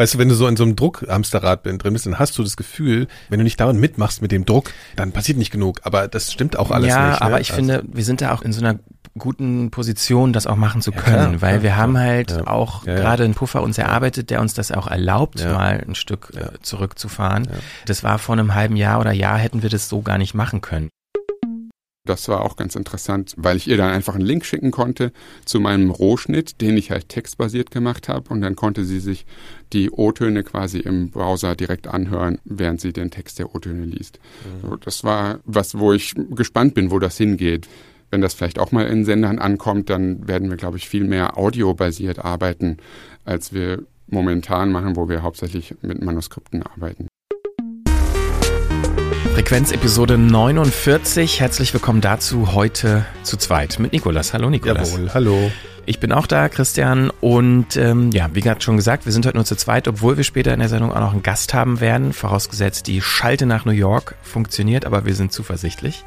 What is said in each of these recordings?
Weißt du, wenn du so in so einem Druckhamsterrad drin bist, dann hast du das Gefühl, wenn du nicht dauernd mitmachst mit dem Druck, dann passiert nicht genug. Aber das stimmt auch alles ja, nicht. Ja, ne? aber ich also, finde, wir sind da auch in so einer guten Position, das auch machen zu können, klar, weil klar, wir haben halt ja. auch ja, gerade einen Puffer uns erarbeitet, der uns das auch erlaubt, mal ein Stück äh, zurückzufahren. Das war vor einem halben Jahr oder Jahr hätten wir das so gar nicht machen können. Das war auch ganz interessant, weil ich ihr dann einfach einen Link schicken konnte zu meinem Rohschnitt, den ich halt textbasiert gemacht habe. Und dann konnte sie sich die O-Töne quasi im Browser direkt anhören, während sie den Text der O-Töne liest. Mhm. So, das war was, wo ich gespannt bin, wo das hingeht. Wenn das vielleicht auch mal in Sendern ankommt, dann werden wir, glaube ich, viel mehr audiobasiert arbeiten, als wir momentan machen, wo wir hauptsächlich mit Manuskripten arbeiten. Frequenz Episode 49. Herzlich willkommen dazu heute zu zweit mit Nikolas. Hallo Nikolas. Jawohl, hallo. Ich bin auch da, Christian. Und ähm, ja, wie gerade schon gesagt, wir sind heute nur zu zweit, obwohl wir später in der Sendung auch noch einen Gast haben werden. Vorausgesetzt, die Schalte nach New York funktioniert, aber wir sind zuversichtlich.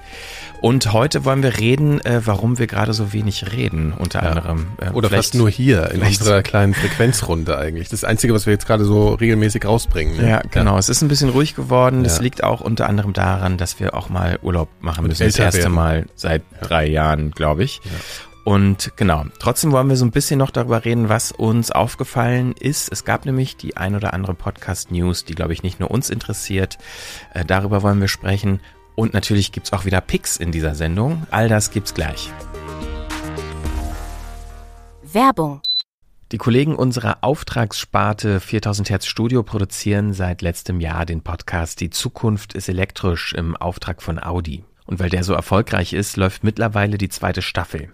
Und heute wollen wir reden, äh, warum wir gerade so wenig reden, unter ja. anderem. Äh, Oder fast nur hier in unserer kleinen Frequenzrunde eigentlich. Das Einzige, was wir jetzt gerade so regelmäßig rausbringen. Ne? Ja, genau. Ja. Es ist ein bisschen ruhig geworden. Das liegt auch unter anderem daran, dass wir auch mal Urlaub machen müssen. Das erste werden. Mal seit drei Jahren, glaube ich. Und genau, trotzdem wollen wir so ein bisschen noch darüber reden, was uns aufgefallen ist. Es gab nämlich die ein oder andere Podcast-News, die, glaube ich, nicht nur uns interessiert. Äh, darüber wollen wir sprechen. Und natürlich gibt's auch wieder Picks in dieser Sendung. All das gibt's gleich. Werbung. Die Kollegen unserer Auftragssparte 4000 Hertz Studio produzieren seit letztem Jahr den Podcast Die Zukunft ist elektrisch im Auftrag von Audi. Und weil der so erfolgreich ist, läuft mittlerweile die zweite Staffel.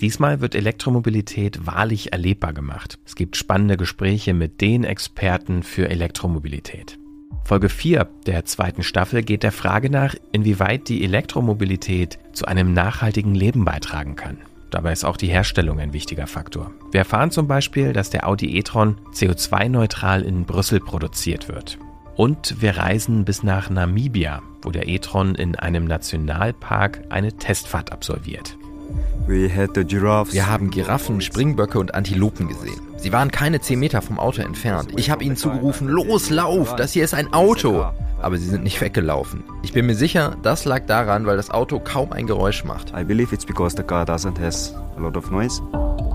Diesmal wird Elektromobilität wahrlich erlebbar gemacht. Es gibt spannende Gespräche mit den Experten für Elektromobilität. Folge 4 der zweiten Staffel geht der Frage nach, inwieweit die Elektromobilität zu einem nachhaltigen Leben beitragen kann. Dabei ist auch die Herstellung ein wichtiger Faktor. Wir erfahren zum Beispiel, dass der Audi e-tron CO2-neutral in Brüssel produziert wird. Und wir reisen bis nach Namibia, wo der e-tron in einem Nationalpark eine Testfahrt absolviert. Wir haben Giraffen, Springböcke und Antilopen gesehen. Sie waren keine 10 Meter vom Auto entfernt. Ich habe ihnen zugerufen, los, lauf, das hier ist ein Auto. Aber sie sind nicht weggelaufen. Ich bin mir sicher, das lag daran, weil das Auto kaum ein Geräusch macht.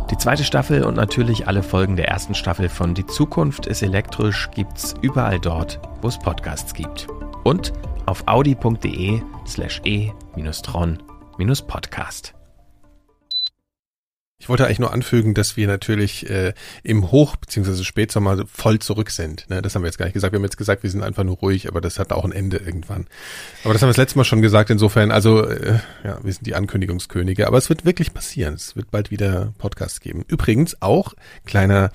Die zweite Staffel und natürlich alle Folgen der ersten Staffel von Die Zukunft ist elektrisch gibt's überall dort, wo es Podcasts gibt. Und auf audi.de slash e-tron-podcast. Ich wollte eigentlich nur anfügen, dass wir natürlich äh, im Hoch- bzw. Spätsommer voll zurück sind. Ne? Das haben wir jetzt gar nicht gesagt. Wir haben jetzt gesagt, wir sind einfach nur ruhig, aber das hat auch ein Ende irgendwann. Aber das haben wir das letzte Mal schon gesagt. Insofern, also äh, ja, wir sind die Ankündigungskönige. Aber es wird wirklich passieren. Es wird bald wieder Podcasts geben. Übrigens auch, kleiner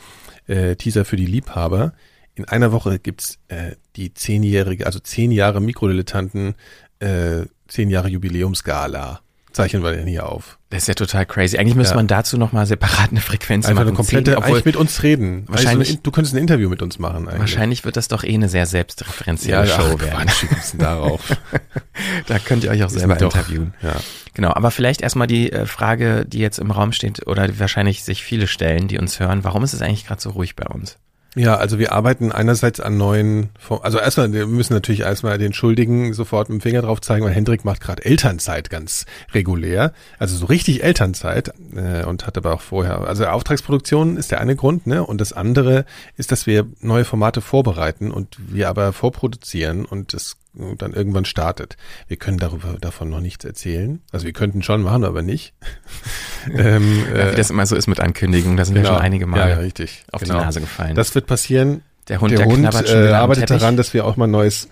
äh, Teaser für die Liebhaber, in einer Woche gibt's äh, die zehnjährige, also zehn Jahre Mikrodilettanten, äh, zehn Jahre Jubiläumsgala zeichnen wir denn hier auf. Das ist ja total crazy. Eigentlich müsste ja. man dazu nochmal separat eine Frequenz Einfach machen. eine komplette, Zehn, obwohl mit uns reden. Wahrscheinlich, also, du könntest ein Interview mit uns machen. Eigentlich. Wahrscheinlich wird das doch eh eine sehr selbstreferenzielle ja, Show ach, werden. Quatsch, darauf. da könnt ihr euch auch selber doch, interviewen. Ja. Genau, aber vielleicht erstmal die äh, Frage, die jetzt im Raum steht oder wahrscheinlich sich viele stellen, die uns hören. Warum ist es eigentlich gerade so ruhig bei uns? Ja, also wir arbeiten einerseits an neuen, also erstmal, wir müssen natürlich erstmal den Schuldigen sofort mit dem Finger drauf zeigen, weil Hendrik macht gerade Elternzeit ganz regulär, also so richtig Elternzeit äh, und hat aber auch vorher, also Auftragsproduktion ist der eine Grund, ne? Und das andere ist, dass wir neue Formate vorbereiten und wir aber vorproduzieren und das dann irgendwann startet. Wir können darüber davon noch nichts erzählen. Also wir könnten schon machen, aber nicht. ähm, ja, wie äh, das immer so ist mit Ankündigungen, da sind genau. wir schon einige Mal ja, richtig. auf genau. die Nase gefallen. Das wird passieren. Der Hund, der, der Hund äh, arbeitet daran, dass wir auch mal neues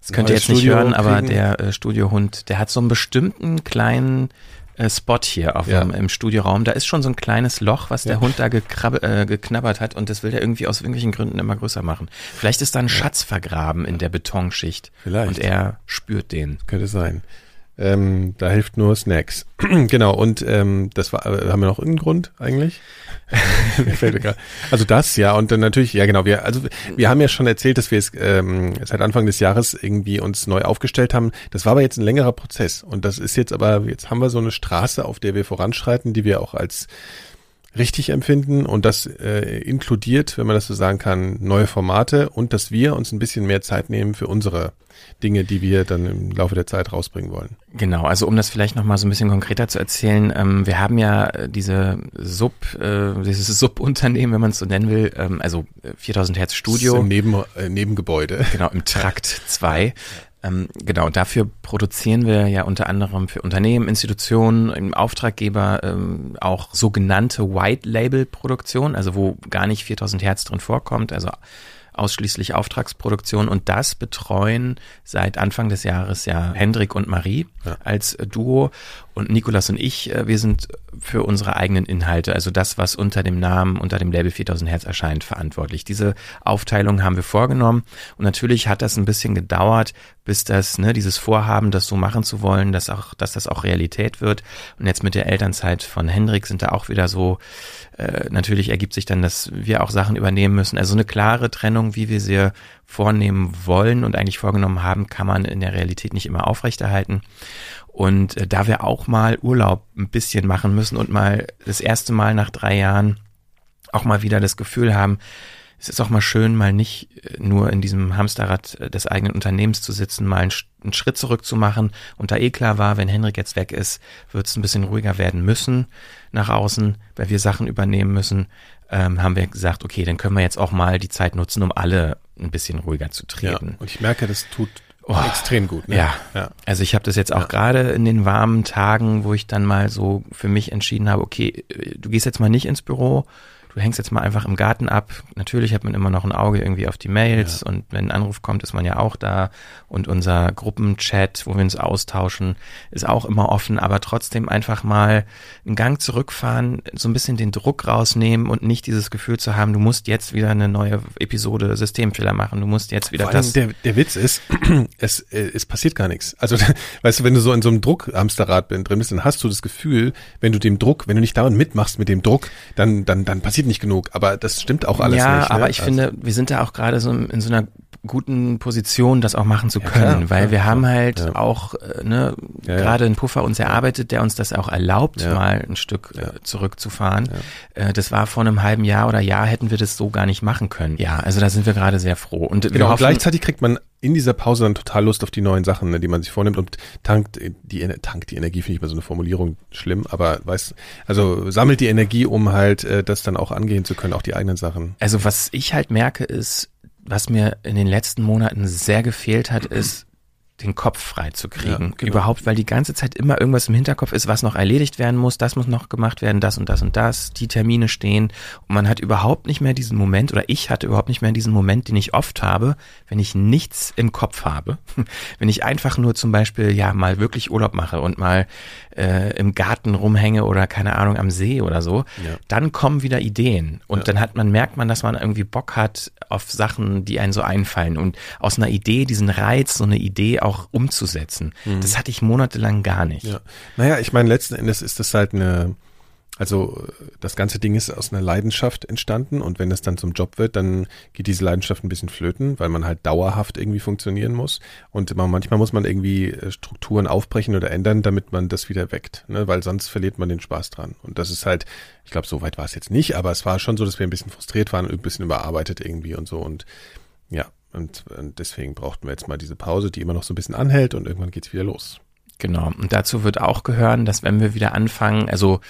das könnt ihr jetzt nicht hören, aber der äh, Studiohund, der hat so einen bestimmten kleinen Spot hier auf ja. dem, im Studioraum. Da ist schon so ein kleines Loch, was der Hund da äh, geknabbert hat und das will der irgendwie aus irgendwelchen Gründen immer größer machen. Vielleicht ist da ein ja. Schatz vergraben in der Betonschicht. Vielleicht. Und er spürt den. Könnte sein. Ähm, da hilft nur Snacks. genau, und ähm, das war, äh, haben wir noch irgendeinen Grund eigentlich? also das, ja, und dann natürlich, ja genau, wir, also wir haben ja schon erzählt, dass wir es ähm, seit Anfang des Jahres irgendwie uns neu aufgestellt haben. Das war aber jetzt ein längerer Prozess und das ist jetzt aber, jetzt haben wir so eine Straße, auf der wir voranschreiten, die wir auch als richtig empfinden und das äh, inkludiert, wenn man das so sagen kann, neue Formate und dass wir uns ein bisschen mehr Zeit nehmen für unsere Dinge, die wir dann im Laufe der Zeit rausbringen wollen. Genau, also um das vielleicht nochmal so ein bisschen konkreter zu erzählen, ähm, wir haben ja äh, diese Sub, äh, dieses Subunternehmen, wenn man es so nennen will, ähm, also 4000 äh, Hertz Studio. Im Neben, äh, Nebengebäude. Genau, im Trakt 2. Ähm, genau, dafür produzieren wir ja unter anderem für Unternehmen, Institutionen, im Auftraggeber ähm, auch sogenannte White Label Produktion, also wo gar nicht 4000 Hertz drin vorkommt, also ausschließlich Auftragsproduktion und das betreuen seit Anfang des Jahres ja Hendrik und Marie ja. als Duo und Nikolas und ich, äh, wir sind für unsere eigenen Inhalte, also das, was unter dem Namen, unter dem Label 4000 Hertz erscheint, verantwortlich. Diese Aufteilung haben wir vorgenommen und natürlich hat das ein bisschen gedauert, bis das, ne, dieses Vorhaben, das so machen zu wollen, dass auch, dass das auch Realität wird. Und jetzt mit der Elternzeit von Hendrik sind da auch wieder so, äh, natürlich ergibt sich dann, dass wir auch Sachen übernehmen müssen. Also eine klare Trennung, wie wir sie vornehmen wollen und eigentlich vorgenommen haben, kann man in der Realität nicht immer aufrechterhalten. Und äh, da wir auch mal Urlaub ein bisschen machen müssen und mal das erste Mal nach drei Jahren auch mal wieder das Gefühl haben, es ist auch mal schön, mal nicht äh, nur in diesem Hamsterrad äh, des eigenen Unternehmens zu sitzen, mal einen, einen Schritt zurück zu machen. Und da eh klar war, wenn Henrik jetzt weg ist, wird es ein bisschen ruhiger werden müssen nach außen, weil wir Sachen übernehmen müssen, ähm, haben wir gesagt, okay, dann können wir jetzt auch mal die Zeit nutzen, um alle ein bisschen ruhiger zu treten. Ja, und ich merke, das tut Oh, extrem gut. Ne? Ja. ja. Also ich habe das jetzt auch ja. gerade in den warmen Tagen, wo ich dann mal so für mich entschieden habe, okay, du gehst jetzt mal nicht ins Büro, du hängst jetzt mal einfach im Garten ab. Natürlich hat man immer noch ein Auge irgendwie auf die Mails ja. und wenn ein Anruf kommt, ist man ja auch da. Und unser Gruppenchat, wo wir uns austauschen, ist auch immer offen, aber trotzdem einfach mal einen Gang zurückfahren, so ein bisschen den Druck rausnehmen und nicht dieses Gefühl zu haben, du musst jetzt wieder eine neue Episode Systemfehler machen, du musst jetzt wieder Vor das. Der, der Witz ist, es, äh, es passiert gar nichts. Also, weißt du, wenn du so in so einem Druckhamsterrad drin bist, dann hast du das Gefühl, wenn du dem Druck, wenn du nicht dauernd mitmachst mit dem Druck, dann, dann, dann passiert passiert nicht genug, aber das stimmt auch alles ja, nicht. Ja, ne? aber ich also. finde, wir sind da auch gerade so in so einer guten Position, das auch machen zu können, ja, weil wir haben halt ja. auch äh, ne, gerade einen Puffer uns erarbeitet, der uns das auch erlaubt, mal ein Stück äh, zurückzufahren. Äh, das war vor einem halben Jahr oder Jahr hätten wir das so gar nicht machen können. Ja, also da sind wir gerade sehr froh. Und genau, hoffen, gleichzeitig kriegt man in dieser Pause dann total Lust auf die neuen Sachen, ne, die man sich vornimmt und tankt die tankt die Energie, finde ich mal so eine Formulierung schlimm, aber weiß, also sammelt die Energie, um halt äh, das dann auch angehen zu können, auch die eigenen Sachen. Also was ich halt merke ist, was mir in den letzten Monaten sehr gefehlt hat, ist den Kopf frei zu kriegen. Ja, genau. Überhaupt, weil die ganze Zeit immer irgendwas im Hinterkopf ist, was noch erledigt werden muss, das muss noch gemacht werden, das und das und das, die Termine stehen und man hat überhaupt nicht mehr diesen Moment oder ich hatte überhaupt nicht mehr diesen Moment, den ich oft habe, wenn ich nichts im Kopf habe. wenn ich einfach nur zum Beispiel ja mal wirklich Urlaub mache und mal äh, im Garten rumhänge oder keine Ahnung am See oder so, ja. dann kommen wieder Ideen und ja. dann hat man merkt man, dass man irgendwie Bock hat auf Sachen, die einen so einfallen und aus einer Idee diesen Reiz, so eine Idee auch umzusetzen. Mhm. Das hatte ich monatelang gar nicht. Ja. Naja, ich meine, letzten Endes ist das halt eine, also das ganze Ding ist aus einer Leidenschaft entstanden und wenn es dann zum Job wird, dann geht diese Leidenschaft ein bisschen flöten, weil man halt dauerhaft irgendwie funktionieren muss und manchmal muss man irgendwie äh, Strukturen aufbrechen oder ändern, damit man das wieder weckt, ne? weil sonst verliert man den Spaß dran. Und das ist halt, ich glaube, so weit war es jetzt nicht, aber es war schon so, dass wir ein bisschen frustriert waren und ein bisschen überarbeitet irgendwie und so und und, und deswegen brauchten wir jetzt mal diese Pause, die immer noch so ein bisschen anhält und irgendwann geht's wieder los. Genau. Und dazu wird auch gehören, dass wenn wir wieder anfangen, also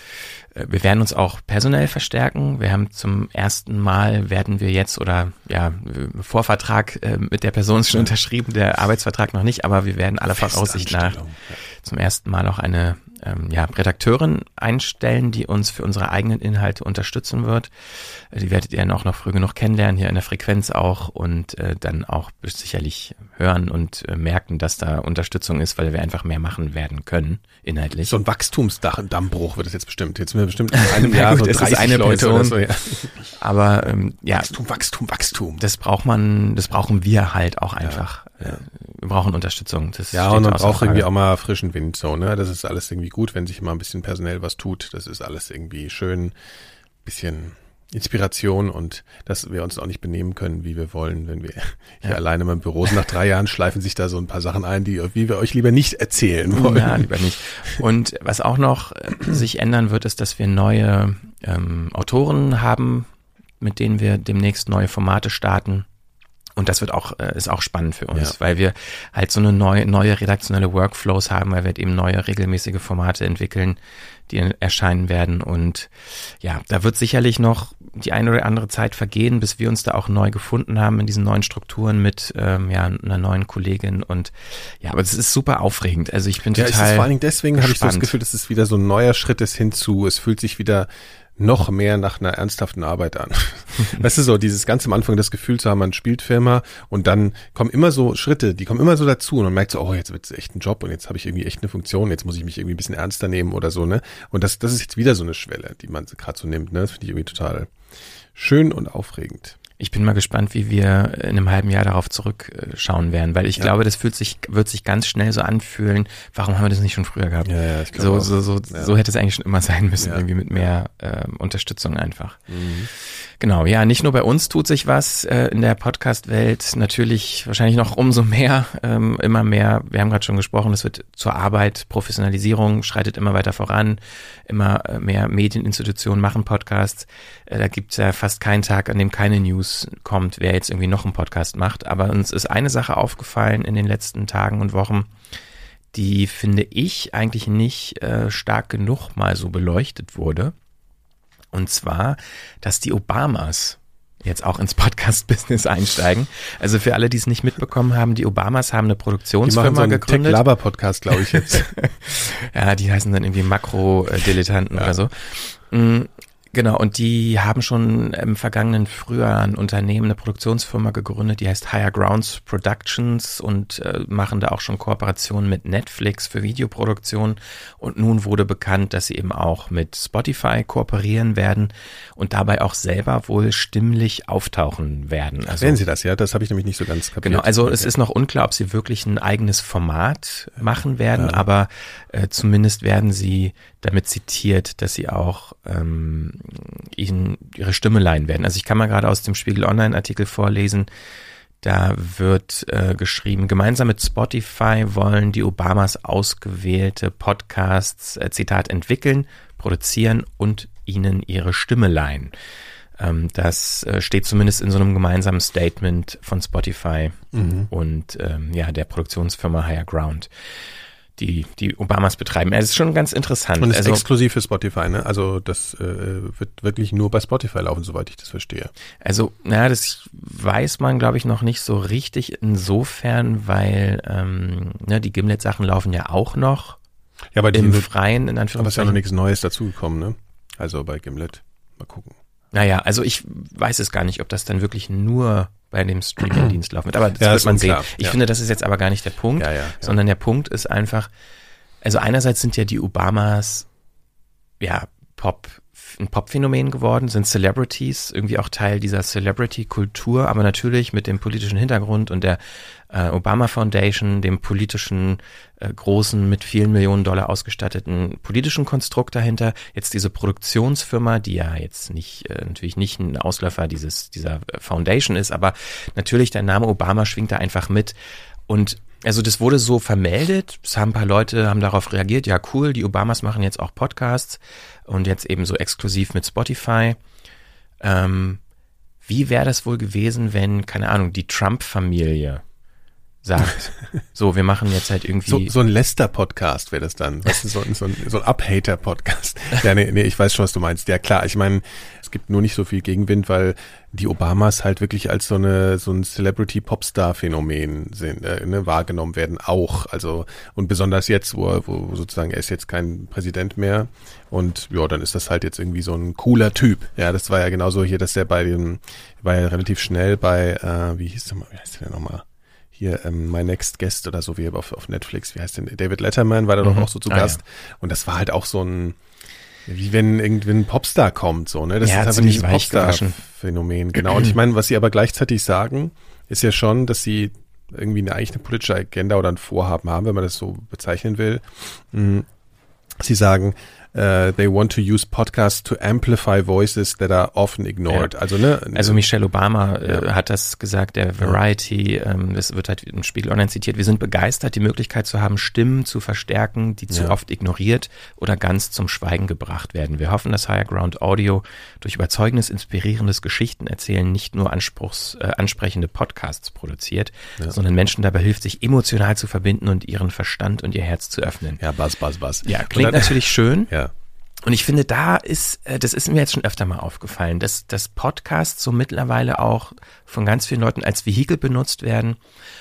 äh, wir werden uns auch personell verstärken. Wir haben zum ersten Mal werden wir jetzt oder ja, Vorvertrag äh, mit der Person schon unterschrieben, der Arbeitsvertrag noch nicht, aber wir werden aller Voraussicht nach zum ersten Mal auch eine ähm, ja, Redakteurin einstellen, die uns für unsere eigenen Inhalte unterstützen wird. Äh, die werdet ihr noch, noch früh genug kennenlernen, hier in der Frequenz auch und äh, dann auch sicherlich hören und äh, merken, dass da Unterstützung ist, weil wir einfach mehr machen werden können, inhaltlich. So ein Wachstumsdammbruch wird es jetzt bestimmt. Jetzt sind wir bestimmt in einem Jahr gut, so 30 ist eine Leute Person. So, ja. Aber ähm, ja. Wachstum, Wachstum, Wachstum. Das braucht man, das brauchen wir halt auch einfach. Ja, ja. Wir brauchen Unterstützung. Das ja, und man braucht irgendwie auch mal frischen Wind so, ne? Das ist alles irgendwie gut, wenn sich mal ein bisschen personell was tut. Das ist alles irgendwie schön, bisschen Inspiration und dass wir uns auch nicht benehmen können, wie wir wollen, wenn wir hier Ja. alleine im Büro sind. Nach drei Jahren schleifen sich da so ein paar Sachen ein, die wie wir euch lieber nicht erzählen wollen. Ja, lieber nicht. Und was auch noch äh, sich ändern wird, ist, dass wir neue ähm, Autoren haben, mit denen wir demnächst neue Formate starten. Und das wird auch, äh, ist auch spannend für uns, Ja. weil wir halt so eine neue, neue redaktionelle Workflows haben, weil wir halt eben neue regelmäßige Formate entwickeln, die erscheinen werden. Und ja, da wird sicherlich noch die eine oder andere Zeit vergehen, bis wir uns da auch neu gefunden haben in diesen neuen Strukturen mit ähm, ja, einer neuen Kollegin. Und ja, aber es ist super aufregend. Also ich bin Ja, total. ist vor allen Dingen deswegen habe ich so das. Gefühl, dass es wieder so ein neuer Schritt ist hinzu. Es fühlt sich wieder noch mehr nach einer ernsthaften Arbeit an. weißt du so, dieses ganz am Anfang das Gefühl zu haben, man spielt Firma und dann kommen immer so Schritte, die kommen immer so dazu und man merkt so, oh, jetzt wird es echt ein Job und jetzt habe ich irgendwie echt eine Funktion, jetzt muss ich mich irgendwie ein bisschen ernster nehmen oder so, ne? Und das, das ist jetzt wieder so eine Schwelle, die man gerade so nimmt, ne? Das finde ich irgendwie total schön und aufregend. Ich bin mal gespannt, wie wir in einem halben Jahr darauf zurückschauen werden, weil ich Ja. glaube, das fühlt sich, wird sich ganz schnell so anfühlen. Warum haben wir das nicht schon früher gehabt? Ja, ja, ich glaube so, so, so, Ja. so hätte es eigentlich schon immer sein müssen, Ja. irgendwie mit mehr ähm, Unterstützung einfach. Mhm. Genau, ja, nicht nur bei uns tut sich was äh, in der Podcast-Welt, natürlich wahrscheinlich noch umso mehr, ähm, immer mehr, wir haben gerade schon gesprochen, es wird zur Arbeit, Professionalisierung schreitet immer weiter voran, immer äh, mehr Medieninstitutionen machen Podcasts, äh, da gibt es ja fast keinen Tag, an dem keine News kommt, wer jetzt irgendwie noch einen Podcast macht, aber uns ist eine Sache aufgefallen in den letzten Tagen und Wochen, die finde ich eigentlich nicht äh, stark genug mal so beleuchtet wurde. Und zwar, dass die Obamas jetzt auch ins Podcast-Business einsteigen. Also für alle, die es nicht mitbekommen haben, die Obamas haben eine Die machen Produktionsfirma so einen gegründet. Tech-Laber-Podcast, glaube ich jetzt. Ja, die heißen dann irgendwie Makro-Dilettanten oder so. Genau, und die haben schon im vergangenen Frühjahr ein Unternehmen, eine Produktionsfirma gegründet, die heißt Higher Grounds Productions und äh, machen da auch schon Kooperationen mit Netflix für Videoproduktion. Und nun wurde bekannt, dass sie eben auch mit Spotify kooperieren werden und dabei auch selber wohl stimmlich auftauchen werden. Also Sehen Sie das, ja? Das habe ich nämlich nicht so ganz kapiert. Genau, also es Okay. ist noch unklar, ob sie wirklich ein eigenes Format machen werden, aber äh, zumindest werden sie damit zitiert, dass sie auch ähm, ihnen ihre Stimme leihen werden. Also ich kann mal gerade aus dem Spiegel Online-Artikel vorlesen. Da wird äh, geschrieben, gemeinsam mit Spotify wollen die Obamas ausgewählte Podcasts, äh, Zitat, entwickeln, produzieren und ihnen ihre Stimme leihen. Ähm, das äh, steht zumindest in so einem gemeinsamen Statement von Spotify und ähm, ja, der Produktionsfirma Higher Ground, die die Obamas betreiben. Es ist schon ganz interessant. Und es ist also, exklusiv für Spotify, ne? Also das äh, wird wirklich nur bei Spotify laufen, soweit ich das verstehe. Also, naja, das weiß man, glaube ich, noch nicht so richtig insofern, weil ähm, ne, die Gimlet-Sachen laufen ja auch noch Ja, aber die im wird, Freien, in aber ist ja noch Anführungszeichen. nichts Neues dazugekommen, ne? Also bei Gimlet. Mal gucken. Naja, also ich weiß es gar nicht, ob das dann wirklich nur bei dem Streaming-Dienst laufen wird. Aber das Ja, wird man sehen. unklar. Ich Ja. finde, das ist jetzt aber gar nicht der Punkt, ja. sondern der Punkt ist einfach, also einerseits sind ja die Obamas ja Pop ein Popphänomen geworden, sind Celebrities, irgendwie auch Teil dieser Celebrity-Kultur, aber natürlich mit dem politischen Hintergrund und der äh, Obama Foundation, dem politischen, äh, großen, mit vielen Millionen Dollar ausgestatteten politischen Konstrukt dahinter. Jetzt diese Produktionsfirma, die ja jetzt nicht, äh, natürlich nicht ein Ausläufer dieses, dieser Foundation ist, aber natürlich der Name Obama schwingt da einfach mit. Und also das wurde so vermeldet, es haben ein paar Leute, haben darauf reagiert, ja cool, die Obamas machen jetzt auch Podcasts und jetzt eben so exklusiv mit Spotify. Ähm, wie wäre das wohl gewesen, wenn, keine Ahnung, die Trump-Familie sagt, so, wir machen jetzt halt irgendwie. So, so ein Lester-Podcast wäre das dann. Weißt du, so, ein- so ein, so ein Up-Hater-Podcast. Ja, nee, nee, ich weiß schon, was du meinst. Ja, klar, ich meine, es gibt nur nicht so viel Gegenwind, weil die Obamas halt wirklich als so eine so ein Celebrity-Popstar-Phänomen sind, äh, ne, wahrgenommen werden auch. Also und besonders jetzt, wo, er- wo sozusagen er ist jetzt kein Präsident mehr und ja, dann ist das halt jetzt irgendwie so ein cooler Typ. Ja, das war ja genauso hier, dass der bei dem war ja relativ schnell bei äh, wie hieß der mal, wie heißt der denn nochmal? hier ähm, My Next Guest oder so wie auf, auf Netflix, wie heißt denn, David Letterman war da doch Mhm. auch so zu Ah, Gast und das war halt auch so ein, wie wenn irgendwie ein Popstar kommt, so, ne? Das Ja, ist einfach dieses. Popstar-Phänomen, genau. Und ich meine, was sie aber gleichzeitig sagen, ist ja schon, dass sie irgendwie eine eigene politische Agenda oder ein Vorhaben haben, wenn man das so bezeichnen will. Mm, Sie sagen, uh, they want to use podcasts to amplify voices that are often ignored. Ja. Also ne, Also Michelle Obama äh, Ja. hat das gesagt, der Variety, ähm, das wird halt im Spiegel Online zitiert. Wir sind begeistert, die Möglichkeit zu haben, Stimmen zu verstärken, die zu Ja. oft ignoriert oder ganz zum Schweigen gebracht werden. Wir hoffen, dass Higher Ground Audio durch überzeugendes, inspirierendes Geschichten erzählen nicht nur anspruchs, äh, ansprechende Podcasts produziert, sondern Menschen dabei hilft, sich emotional zu verbinden und ihren Verstand und ihr Herz zu öffnen. ja, Buzz, Buzz, Buzz. Ja, klingt dann- natürlich schön. Ja. Und ich finde, da ist, äh, das ist mir jetzt schon öfter mal aufgefallen, dass, dass Podcasts so mittlerweile auch von ganz vielen Leuten als Vehikel benutzt werden.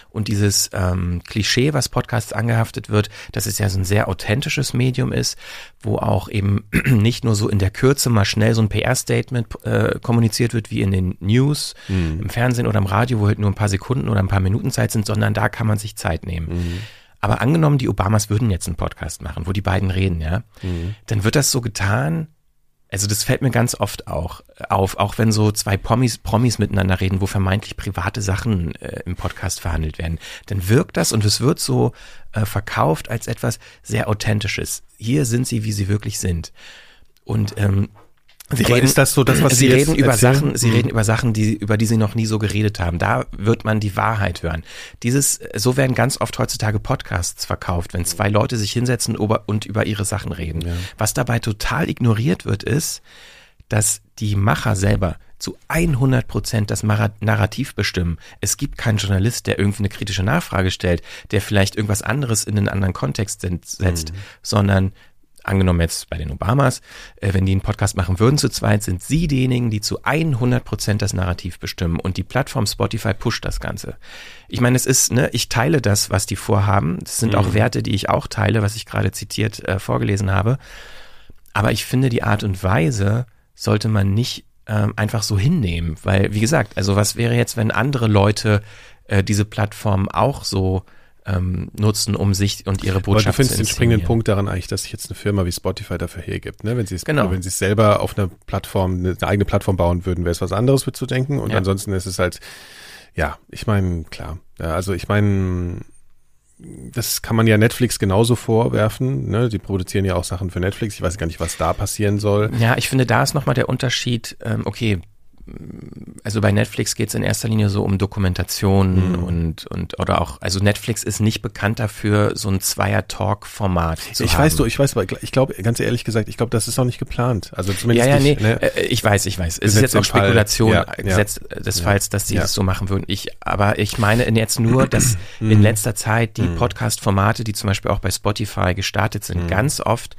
Und dieses ähm, Klischee, was Podcasts angehaftet wird, dass es ja so ein sehr authentisches Medium ist, wo auch eben nicht nur so in der Kürze mal schnell so ein PR-Statement äh, kommuniziert wird wie in den News, im Fernsehen oder im Radio, wo halt nur ein paar Sekunden oder ein paar Minuten Zeit sind, sondern da kann man sich Zeit nehmen. Aber angenommen, die Obamas würden jetzt einen Podcast machen, wo die beiden reden, ja, dann wird das so getan. Also das fällt mir ganz oft auch auf, auch wenn so zwei Promis, Promis miteinander reden, wo vermeintlich private Sachen äh, im Podcast verhandelt werden, dann wirkt das und es wird so äh, verkauft als etwas sehr Authentisches. Hier sind sie, wie sie wirklich sind. Und ähm, Sie Aber reden, ist das so das, was Sie Sie reden über erzählen? Sachen, Sie Mhm. reden über Sachen, die, über die Sie noch nie so geredet haben. Da wird man die Wahrheit hören. Dieses, so werden ganz oft heutzutage Podcasts verkauft, wenn zwei Leute sich hinsetzen und über ihre Sachen reden. Was dabei total ignoriert wird, ist, dass die Macher selber zu 100 Prozent das Narrativ bestimmen. Es gibt keinen Journalist, der irgendwie eine kritische Nachfrage stellt, der vielleicht irgendwas anderes in einen anderen Kontext setzt, sondern angenommen jetzt bei den Obamas, äh, wenn die einen Podcast machen würden zu zweit, sind sie diejenigen, die zu 100 Prozent das Narrativ bestimmen und die Plattform Spotify pusht das Ganze. Ich meine, es ist, ne, ich teile das, was die vorhaben. Das sind auch Werte, die ich auch teile, was ich gerade zitiert äh, vorgelesen habe. Aber ich finde, die Art und Weise sollte man nicht ähm, einfach so hinnehmen, weil, wie gesagt, also was wäre jetzt, wenn andere Leute äh, diese Plattform auch so ähm, nutzen, um sich und ihre Aber du Botschaft findest zu den springenden? Punkt daran eigentlich, dass sich jetzt eine Firma wie Spotify dafür hergibt, ne? Wenn sie es, Genau. wenn sie es selber auf einer Plattform, eine, eine eigene Plattform bauen würden, wäre es was anderes zu denken. Und Ja. ansonsten ist es halt, ja, ich meine, klar. Ja, also ich meine, das kann man ja Netflix genauso vorwerfen. Ne? Die produzieren ja auch Sachen für Netflix. Ich weiß gar nicht, was da passieren soll. Ja, ich finde, da ist nochmal der Unterschied, ähm, okay, also bei Netflix geht es in erster Linie so um Dokumentation Mhm. und, und oder auch, also Netflix ist nicht bekannt dafür, so ein Zweier-Talk-Format zu ich haben. weiß du, ich weiß, aber ich glaube, ganz ehrlich gesagt, ich glaube, das ist auch nicht geplant. Also Ja, zumindest ja, nee, nicht, ne? äh, ich weiß, ich weiß. Es Gesetz ist jetzt auch. Spekulation, Ja, äh, ja. Gesetz des Ja. Falls, dass sie Ja. das so machen würden. Ich, aber ich meine jetzt nur, dass Mhm. in letzter Zeit die Podcast-Formate, die zum Beispiel auch bei Spotify gestartet Mhm. sind, ganz oft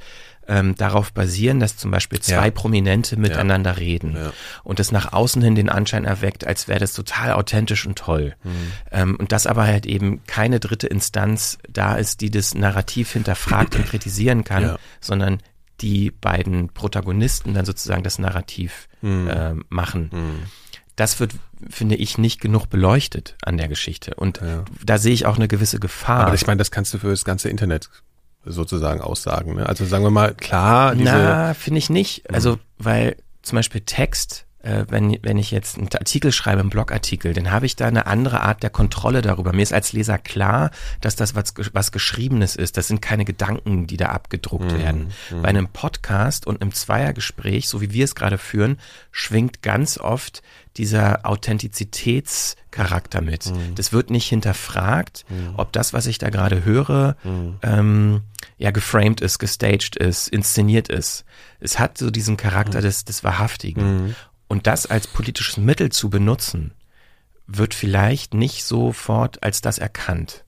ähm, darauf basieren, dass zum Beispiel zwei Ja. Prominente miteinander reden Ja. und das nach außen hin den Anschein erweckt, als wäre das total authentisch und toll. Mhm. Ähm, und dass aber halt eben keine dritte Instanz da ist, die das Narrativ hinterfragt und kritisieren kann, Ja. sondern die beiden Protagonisten dann sozusagen das Narrativ Mhm. äh, machen. Das wird, finde ich, nicht genug beleuchtet an der Geschichte. Und Ja. da sehe ich auch eine gewisse Gefahr. Aber ich meine, das kannst du für das ganze Internet sozusagen aussagen. Ne? Also sagen wir mal, klar, diese, Na, finde ich nicht. Also, weil zum Beispiel Text, äh, wenn, wenn ich jetzt einen Artikel schreibe, einen Blogartikel, dann habe ich da eine andere Art der Kontrolle darüber. Mir ist als Leser klar, dass das was, was Geschriebenes ist. Das sind keine Gedanken, die da abgedruckt werden. Bei einem Podcast und einem Zweiergespräch, so wie wir es gerade führen, schwingt ganz oft dieser Authentizitätscharakter mit. Das wird nicht hinterfragt, ob das, was ich da gerade höre, ähm, ja geframed ist, gestaged ist, inszeniert ist. Es hat so diesen Charakter des, des Wahrhaftigen. Und das als politisches Mittel zu benutzen, wird vielleicht nicht sofort als das erkannt.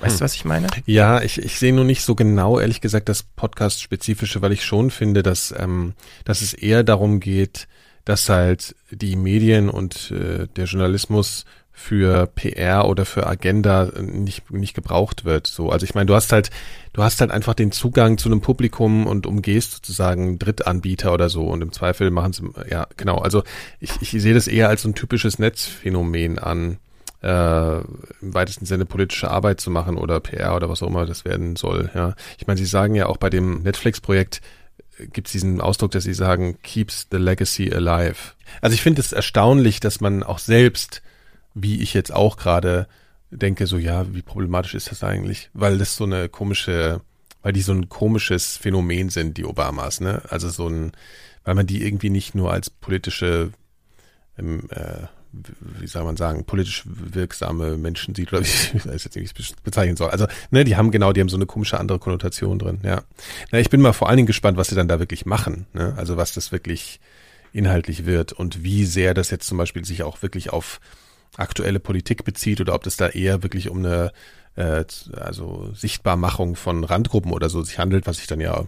Weißt du, was ich meine? Ja, ich, ich sehe nur nicht so genau, ehrlich gesagt, das Podcast-spezifische, weil ich schon finde, dass, ähm, dass es eher darum geht, dass halt die Medien und äh, der Journalismus für PR oder für Agenda nicht, nicht gebraucht wird. So, also ich meine, du hast halt, du hast halt einfach den Zugang zu einem Publikum und umgehst sozusagen Drittanbieter oder so und im Zweifel machen sie, ja, genau. Also ich, ich sehe das eher als so ein typisches Netzphänomen an äh, im weitesten Sinne politische Arbeit zu machen oder PR oder was auch immer das werden soll. Ja, ich meine, Sie sagen ja auch bei dem Netflix-Projekt gibt es diesen Ausdruck, dass Sie sagen keeps the legacy alive. Also ich finde es erstaunlich, dass man auch selbst, wie ich jetzt auch gerade denke, so ja, wie problematisch ist das eigentlich, weil das so eine komische weil die so ein komisches Phänomen sind, die Obamas, ne? Also so ein, weil man die irgendwie nicht nur als politische, ähm, äh, wie soll man sagen, politisch wirksame Menschen sieht, oder wie ich das jetzt irgendwie bezeichnen soll. Also, ne, die haben genau, die haben so eine komische andere Konnotation drin, ja. Na, ich bin mal vor allen Dingen gespannt, was sie dann da wirklich machen, ne? Also was das wirklich inhaltlich wird und wie sehr das jetzt zum Beispiel sich auch wirklich auf aktuelle Politik bezieht oder ob das da eher wirklich um eine äh, also Sichtbarmachung von Randgruppen oder so sich handelt, was ich dann ja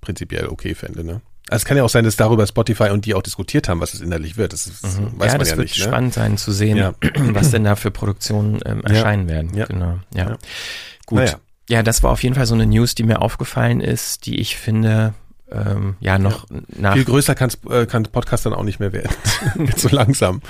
prinzipiell okay fände. Ne? Also es kann ja auch sein, dass darüber Spotify und die auch diskutiert haben, was es innerlich wird. Das ist, mhm. weiß ja, man das ja wird nicht, ne? spannend sein zu sehen, ja. was denn da für Produktionen ähm, erscheinen ja. werden. Ja. Genau. Ja. Gut. Ja, das war auf jeden Fall so eine News, die mir aufgefallen ist, die ich finde, ähm, ja, noch nach. Viel größer kann's, äh, kann Podcast dann auch nicht mehr werden. So langsam.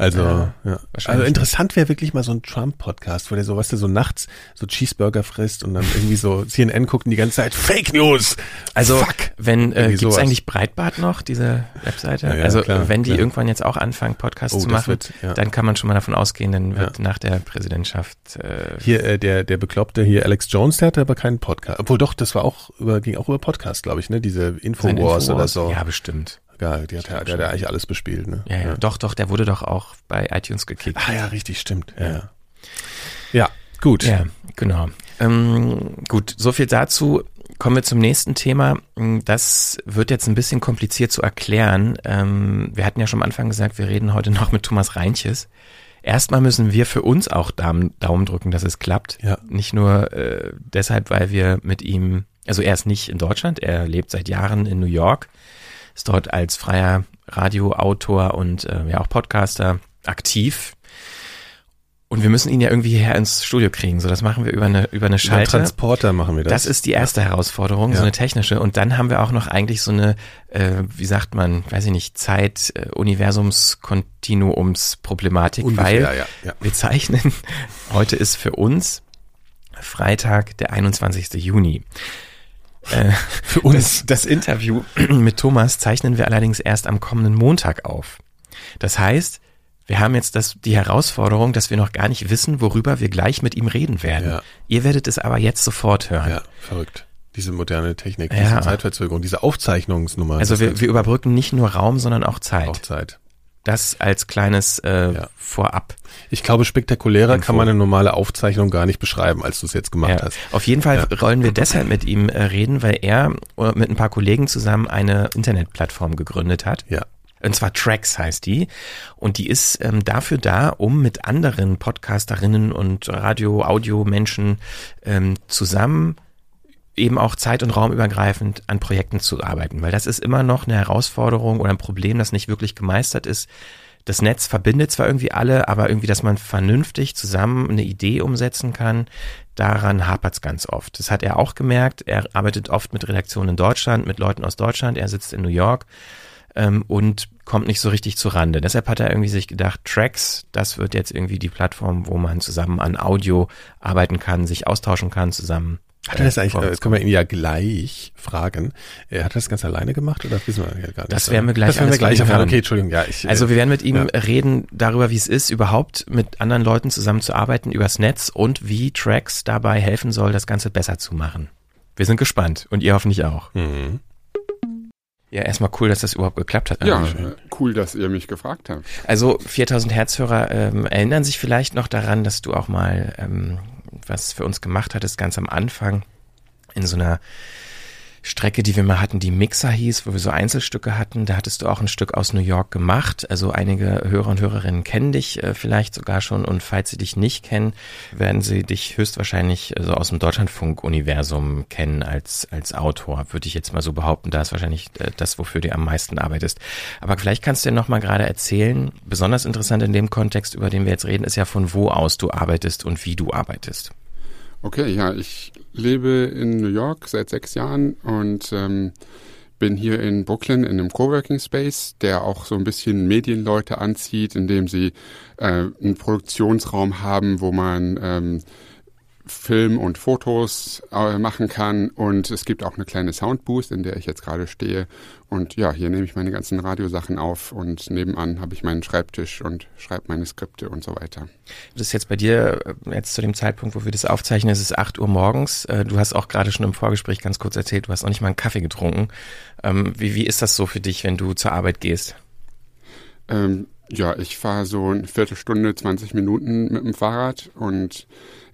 Also, ja, ja. also interessant wäre wirklich mal so ein Trump-Podcast, wo der so, was der so nachts so Cheeseburger frisst und dann irgendwie so CNN guckt und die ganze Zeit Fake News. Also, Fuck. wenn, äh, gibt's eigentlich Breitbart noch, diese Webseite? Ja, also, klar, wenn die klar. irgendwann jetzt auch anfangen, Podcasts oh, zu machen, wird, dann kann man schon mal davon ausgehen, dann wird nach der Präsidentschaft, äh, Hier, äh, der, der Bekloppte hier, Alex Jones, der hatte aber keinen Podcast. Obwohl doch, das war auch über, ging auch über Podcast, glaube ich, ne, diese Infowars Info oder so. Ja, bestimmt. Ja, die hat, der, der hat eigentlich alles bespielt, ne? Ja, ja, ja, Doch, doch, der wurde doch auch bei iTunes gekickt. Ah ja, richtig, stimmt. Ja, ja. ja gut. Ja, genau. Ähm, gut, so viel dazu. Kommen wir zum nächsten Thema. Das wird jetzt ein bisschen kompliziert zu erklären. Ähm, wir hatten ja schon am Anfang gesagt, wir reden heute noch mit Thomas Reinches. Erstmal müssen wir für uns auch Daumen, Daumen drücken, dass es klappt. Ja. Nicht nur äh, deshalb, weil wir mit ihm, also er ist nicht in Deutschland, er lebt seit Jahren in New York ist dort als freier Radioautor und äh, ja auch Podcaster aktiv. Und wir müssen ihn ja irgendwie hierher ins Studio kriegen. So, das machen wir über eine, über eine Schalte. Über Transporter machen wir das. Das ist die erste ja. Herausforderung, ja. so eine technische. Und dann haben wir auch noch eigentlich so eine, äh, wie sagt man, weiß ich nicht, Zeit, äh, Universums-Kontinuums-Problematik, weil ja, ja. wir zeichnen, heute ist für uns Freitag, der 21. Juni. Äh, Für uns. Das, das Interview mit Thomas zeichnen wir allerdings erst am kommenden Montag auf. Das heißt, wir haben jetzt das, die Herausforderung, dass wir noch gar nicht wissen, worüber wir gleich mit ihm reden werden. Ja. Ihr werdet es aber jetzt sofort hören. Ja, verrückt. Diese moderne Technik, diese ja. Zeitverzögerung, diese Aufzeichnungsnummer. Also wir, wir überbrücken nicht nur Raum, sondern auch Zeit. Auch Zeit. Das als kleines äh, ja. Vorab. Ich glaube, spektakulärer Info. kann man eine normale Aufzeichnung gar nicht beschreiben, als du es jetzt gemacht ja. hast. Auf jeden Fall ja. wollen wir deshalb mit ihm äh, reden, weil er äh, mit ein paar Kollegen zusammen eine Internetplattform gegründet hat. Ja. Und zwar Tracks heißt die. Und die ist ähm, dafür da, um mit anderen Podcasterinnen und Radio-Audio-Menschen ähm, zusammen eben auch zeit- und raumübergreifend an Projekten zu arbeiten, weil das ist immer noch eine Herausforderung oder ein Problem, das nicht wirklich gemeistert ist. Das Netz verbindet zwar irgendwie alle, aber irgendwie, dass man vernünftig zusammen eine Idee umsetzen kann, daran hapert es ganz oft. Das hat er auch gemerkt. Er arbeitet oft mit Redaktionen in Deutschland, mit Leuten aus Deutschland. Er sitzt in New York ähm, und kommt nicht so richtig zu Rande. Deshalb hat er irgendwie sich gedacht, Tracks, das wird jetzt irgendwie die Plattform, wo man zusammen an Audio arbeiten kann, sich austauschen kann, zusammen hat er das eigentlich, äh, das können wir ihn ja gleich fragen. Er hat das ganz alleine gemacht oder wissen wir ja gar nicht? Das werden wir gleich Das werden wir gleich erfahren. Okay, Entschuldigung, ja. Ich, also wir werden mit ihm ja. reden darüber, wie es ist, überhaupt mit anderen Leuten zusammenzuarbeiten übers Netz und wie Tracks dabei helfen soll, das Ganze besser zu machen. Wir sind gespannt und ihr hoffentlich auch. Mhm. Ja, erstmal cool, dass das überhaupt geklappt hat. Ja, cool, dass ihr mich gefragt habt. Also 4000 Herzhörer ähm, erinnern sich vielleicht noch daran, dass du auch mal ähm, was für uns gemacht hattest, ganz am Anfang in so einer Strecke, die wir mal hatten, die Mixer hieß, wo wir so Einzelstücke hatten. Da hattest du auch ein Stück aus New York gemacht. Also einige Hörer und Hörerinnen kennen dich äh, vielleicht sogar schon und falls sie dich nicht kennen, werden sie dich höchstwahrscheinlich äh, so aus dem Deutschlandfunk-Universum kennen als, als Autor, würde ich jetzt mal so behaupten. Da ist wahrscheinlich äh, das, wofür du am meisten arbeitest. Aber vielleicht kannst du dir nochmal gerade erzählen, besonders interessant in dem Kontext, über den wir jetzt reden, ist ja von wo aus du arbeitest und wie du arbeitest. Okay, ja, ich lebe in New York seit sechs Jahren und ähm, bin hier in Brooklyn in einem Coworking Space, der auch so ein bisschen Medienleute anzieht, indem sie äh, einen Produktionsraum haben, wo man ähm, Film und Fotos äh, machen kann. Und es gibt auch eine kleine Soundboost, in der ich jetzt gerade stehe. Und ja, hier nehme ich meine ganzen Radiosachen auf und nebenan habe ich meinen Schreibtisch und schreibe meine Skripte und so weiter. Das ist jetzt bei dir, äh, jetzt zu dem Zeitpunkt, wo wir das aufzeichnen, es ist 8 Uhr morgens. Äh, du hast auch gerade schon im Vorgespräch ganz kurz erzählt, du hast noch nicht mal einen Kaffee getrunken. Ähm, wie, wie ist das so für dich, wenn du zur Arbeit gehst? Ähm, ja, ich fahre so eine Viertelstunde, 20 Minuten mit dem Fahrrad und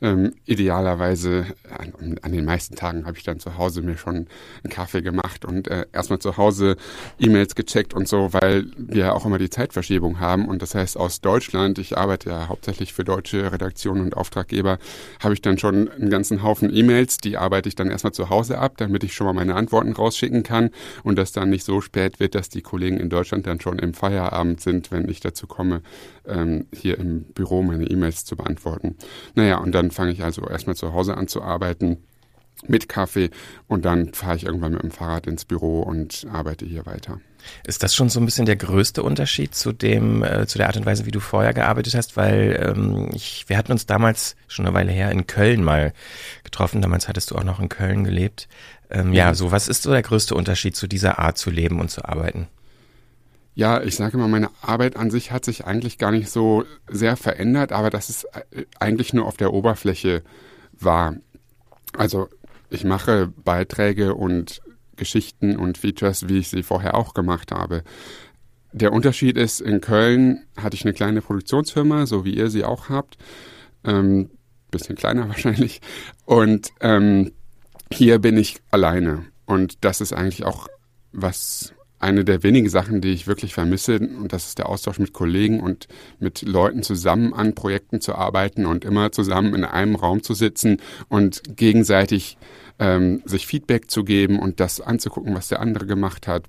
ähm, idealerweise an, an, den meisten Tagen habe ich dann zu Hause mir schon einen Kaffee gemacht und äh, erstmal zu Hause E-Mails gecheckt und so, weil wir auch immer die Zeitverschiebung haben. Und das heißt aus Deutschland, ich arbeite ja hauptsächlich für deutsche Redaktionen und Auftraggeber, habe ich dann schon einen ganzen Haufen E-Mails, die arbeite ich dann erstmal zu Hause ab, damit ich schon mal meine Antworten rausschicken kann. Und das dann nicht so spät wird, dass die Kollegen in Deutschland dann schon im Feierabend sind, wenn ich dazu komme, ähm, hier im Büro meine E-Mails zu beantworten. Naja, und dann fange ich also erstmal zu Hause an zu arbeiten mit Kaffee und dann fahre ich irgendwann mit dem Fahrrad ins Büro und arbeite hier weiter. Ist das schon so ein bisschen der größte Unterschied zu dem, äh, zu der Art und Weise, wie du vorher gearbeitet hast? Weil ähm, ich, wir hatten uns damals schon eine Weile her in Köln mal getroffen. Damals hattest du auch noch in Köln gelebt. Ähm, ja, mhm. so was ist so der größte Unterschied zu dieser Art zu leben und zu arbeiten? Ja, ich sage mal, meine Arbeit an sich hat sich eigentlich gar nicht so sehr verändert, aber das ist äh, eigentlich nur auf der Oberfläche war. Also ich mache Beiträge und Geschichten und Features, wie ich sie vorher auch gemacht habe. Der Unterschied ist, in Köln hatte ich eine kleine Produktionsfirma, so wie ihr sie auch habt. Ähm, bisschen kleiner wahrscheinlich. Und ähm, hier bin ich alleine. Und das ist eigentlich auch was eine der wenigen Sachen, die ich wirklich vermisse, und das ist der Austausch mit Kollegen und mit Leuten zusammen an Projekten zu arbeiten und immer zusammen in einem Raum zu sitzen und gegenseitig ähm, sich Feedback zu geben und das anzugucken, was der andere gemacht hat.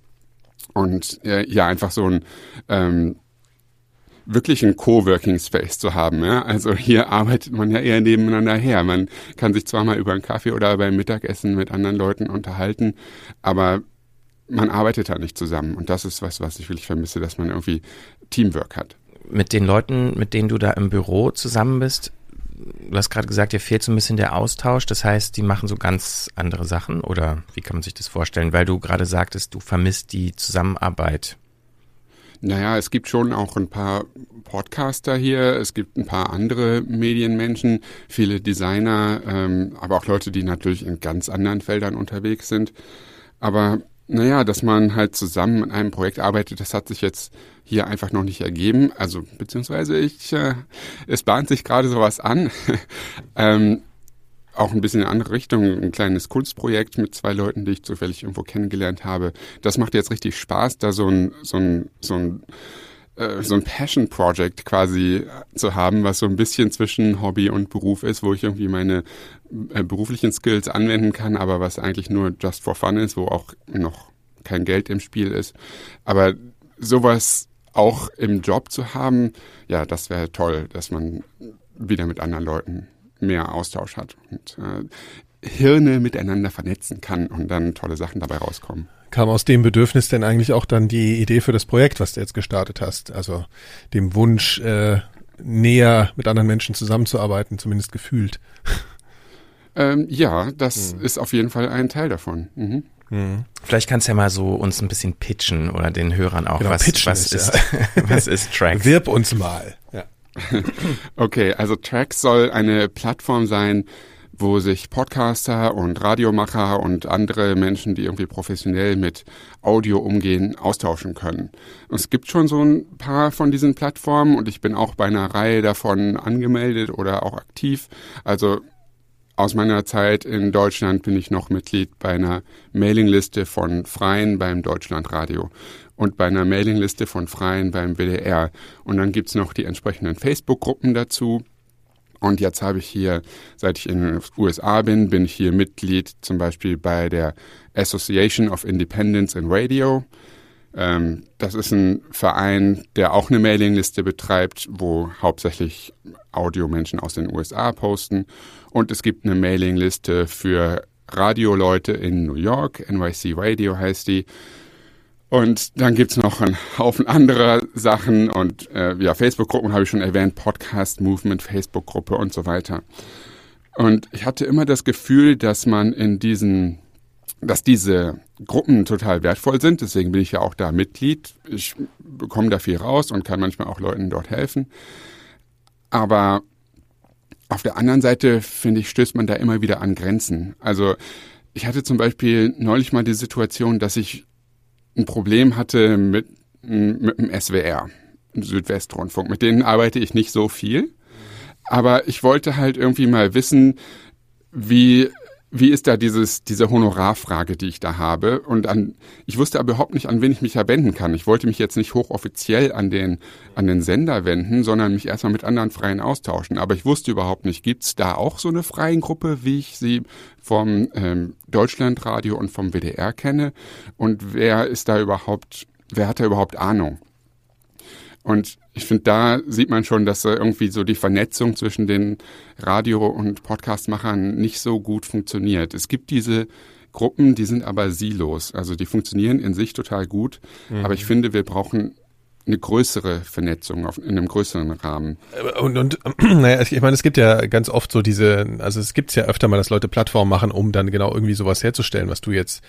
Und äh, ja, einfach so ein ähm, wirklich ein Coworking Space zu haben. Ja? Also hier arbeitet man ja eher nebeneinander her. Man kann sich zwar mal über einen Kaffee oder beim Mittagessen mit anderen Leuten unterhalten, aber man arbeitet halt nicht zusammen. Und das ist was, was ich wirklich vermisse, dass man irgendwie Teamwork hat. Mit den Leuten, mit denen du da im Büro zusammen bist, du hast gerade gesagt, dir fehlt so ein bisschen der Austausch. Das heißt, die machen so ganz andere Sachen oder wie kann man sich das vorstellen? Weil du gerade sagtest, du vermisst die Zusammenarbeit. Naja, es gibt schon auch ein paar Podcaster hier, es gibt ein paar andere Medienmenschen, viele Designer, ähm, aber auch Leute, die natürlich in ganz anderen Feldern unterwegs sind. Aber naja, dass man halt zusammen an einem Projekt arbeitet, das hat sich jetzt hier einfach noch nicht ergeben. Also beziehungsweise ich, äh, es bahnt sich gerade sowas an. ähm, auch ein bisschen in eine andere Richtung, ein kleines Kunstprojekt mit zwei Leuten, die ich zufällig irgendwo kennengelernt habe. Das macht jetzt richtig Spaß, da so ein, so ein, so ein äh, so ein Passion Project quasi zu haben, was so ein bisschen zwischen Hobby und Beruf ist, wo ich irgendwie meine äh, beruflichen Skills anwenden kann, aber was eigentlich nur just for fun ist, wo auch noch kein Geld im Spiel ist. Aber sowas auch im Job zu haben, ja, das wäre toll, dass man wieder mit anderen Leuten mehr Austausch hat und äh, Hirne miteinander vernetzen kann und dann tolle Sachen dabei rauskommen kam aus dem Bedürfnis denn eigentlich auch dann die Idee für das Projekt, was du jetzt gestartet hast? Also dem Wunsch, äh, näher mit anderen Menschen zusammenzuarbeiten, zumindest gefühlt. Ähm, ja, das mhm. ist auf jeden Fall ein Teil davon. Mhm. Mhm. Vielleicht kannst du ja mal so uns ein bisschen pitchen oder den Hörern auch. Genau, was, pitchen was ist, ist, ja. was ist Tracks? Wirb uns mal. Ja. okay, also Tracks soll eine Plattform sein, wo sich Podcaster und Radiomacher und andere Menschen, die irgendwie professionell mit Audio umgehen, austauschen können. es gibt schon so ein paar von diesen Plattformen und ich bin auch bei einer Reihe davon angemeldet oder auch aktiv. Also aus meiner Zeit in Deutschland bin ich noch Mitglied bei einer Mailingliste von Freien beim Deutschlandradio und bei einer Mailingliste von Freien beim WDR. Und dann gibt's noch die entsprechenden Facebook-Gruppen dazu. Und jetzt habe ich hier, seit ich in den USA bin, bin ich hier Mitglied zum Beispiel bei der Association of Independence in Radio. Ähm, das ist ein Verein, der auch eine Mailingliste betreibt, wo hauptsächlich Audiomenschen aus den USA posten. Und es gibt eine Mailingliste für Radioleute in New York, NYC Radio heißt die. Und dann gibt's noch einen Haufen anderer Sachen und äh, ja, Facebook-Gruppen habe ich schon erwähnt, Podcast Movement, Facebook-Gruppe und so weiter. Und ich hatte immer das Gefühl, dass man in diesen, dass diese Gruppen total wertvoll sind. Deswegen bin ich ja auch da Mitglied. Ich bekomme da viel raus und kann manchmal auch Leuten dort helfen. Aber auf der anderen Seite, finde ich, stößt man da immer wieder an Grenzen. Also ich hatte zum Beispiel neulich mal die Situation, dass ich ein Problem hatte mit, mit dem SWR, Südwestrundfunk. Mit denen arbeite ich nicht so viel. Aber ich wollte halt irgendwie mal wissen, wie wie ist da dieses, diese Honorarfrage, die ich da habe? Und an, ich wusste aber überhaupt nicht, an wen ich mich da wenden kann. Ich wollte mich jetzt nicht hochoffiziell an den, an den Sender wenden, sondern mich erstmal mit anderen Freien austauschen. Aber ich wusste überhaupt nicht, gibt's da auch so eine freien Gruppe, wie ich sie vom ähm, Deutschlandradio und vom WDR kenne? Und wer ist da überhaupt, wer hat da überhaupt Ahnung? Und ich finde, da sieht man schon, dass irgendwie so die Vernetzung zwischen den Radio- und Podcastmachern nicht so gut funktioniert. Es gibt diese Gruppen, die sind aber silos. Also die funktionieren in sich total gut. Mhm. Aber ich finde, wir brauchen eine größere Vernetzung auf, in einem größeren Rahmen. Und, und naja, ich meine, es gibt ja ganz oft so diese, also es gibt ja öfter mal, dass Leute Plattformen machen, um dann genau irgendwie sowas herzustellen, was du jetzt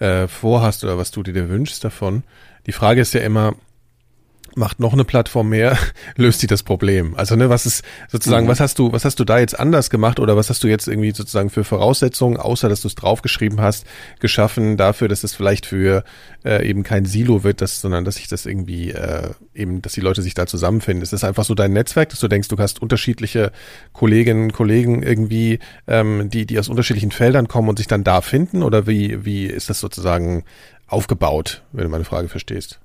äh, vorhast oder was du dir wünschst davon. Die Frage ist ja immer, macht noch eine Plattform mehr, löst die das Problem. Also ne, was ist sozusagen, mhm. was hast du, was hast du da jetzt anders gemacht oder was hast du jetzt irgendwie sozusagen für Voraussetzungen, außer dass du es draufgeschrieben hast, geschaffen dafür, dass es vielleicht für äh, eben kein Silo wird, dass, sondern dass sich das irgendwie äh, eben, dass die Leute sich da zusammenfinden. Ist das einfach so dein Netzwerk, dass du denkst, du hast unterschiedliche Kolleginnen, Kollegen irgendwie, ähm, die, die aus unterschiedlichen Feldern kommen und sich dann da finden? Oder wie, wie ist das sozusagen aufgebaut, wenn du meine Frage verstehst?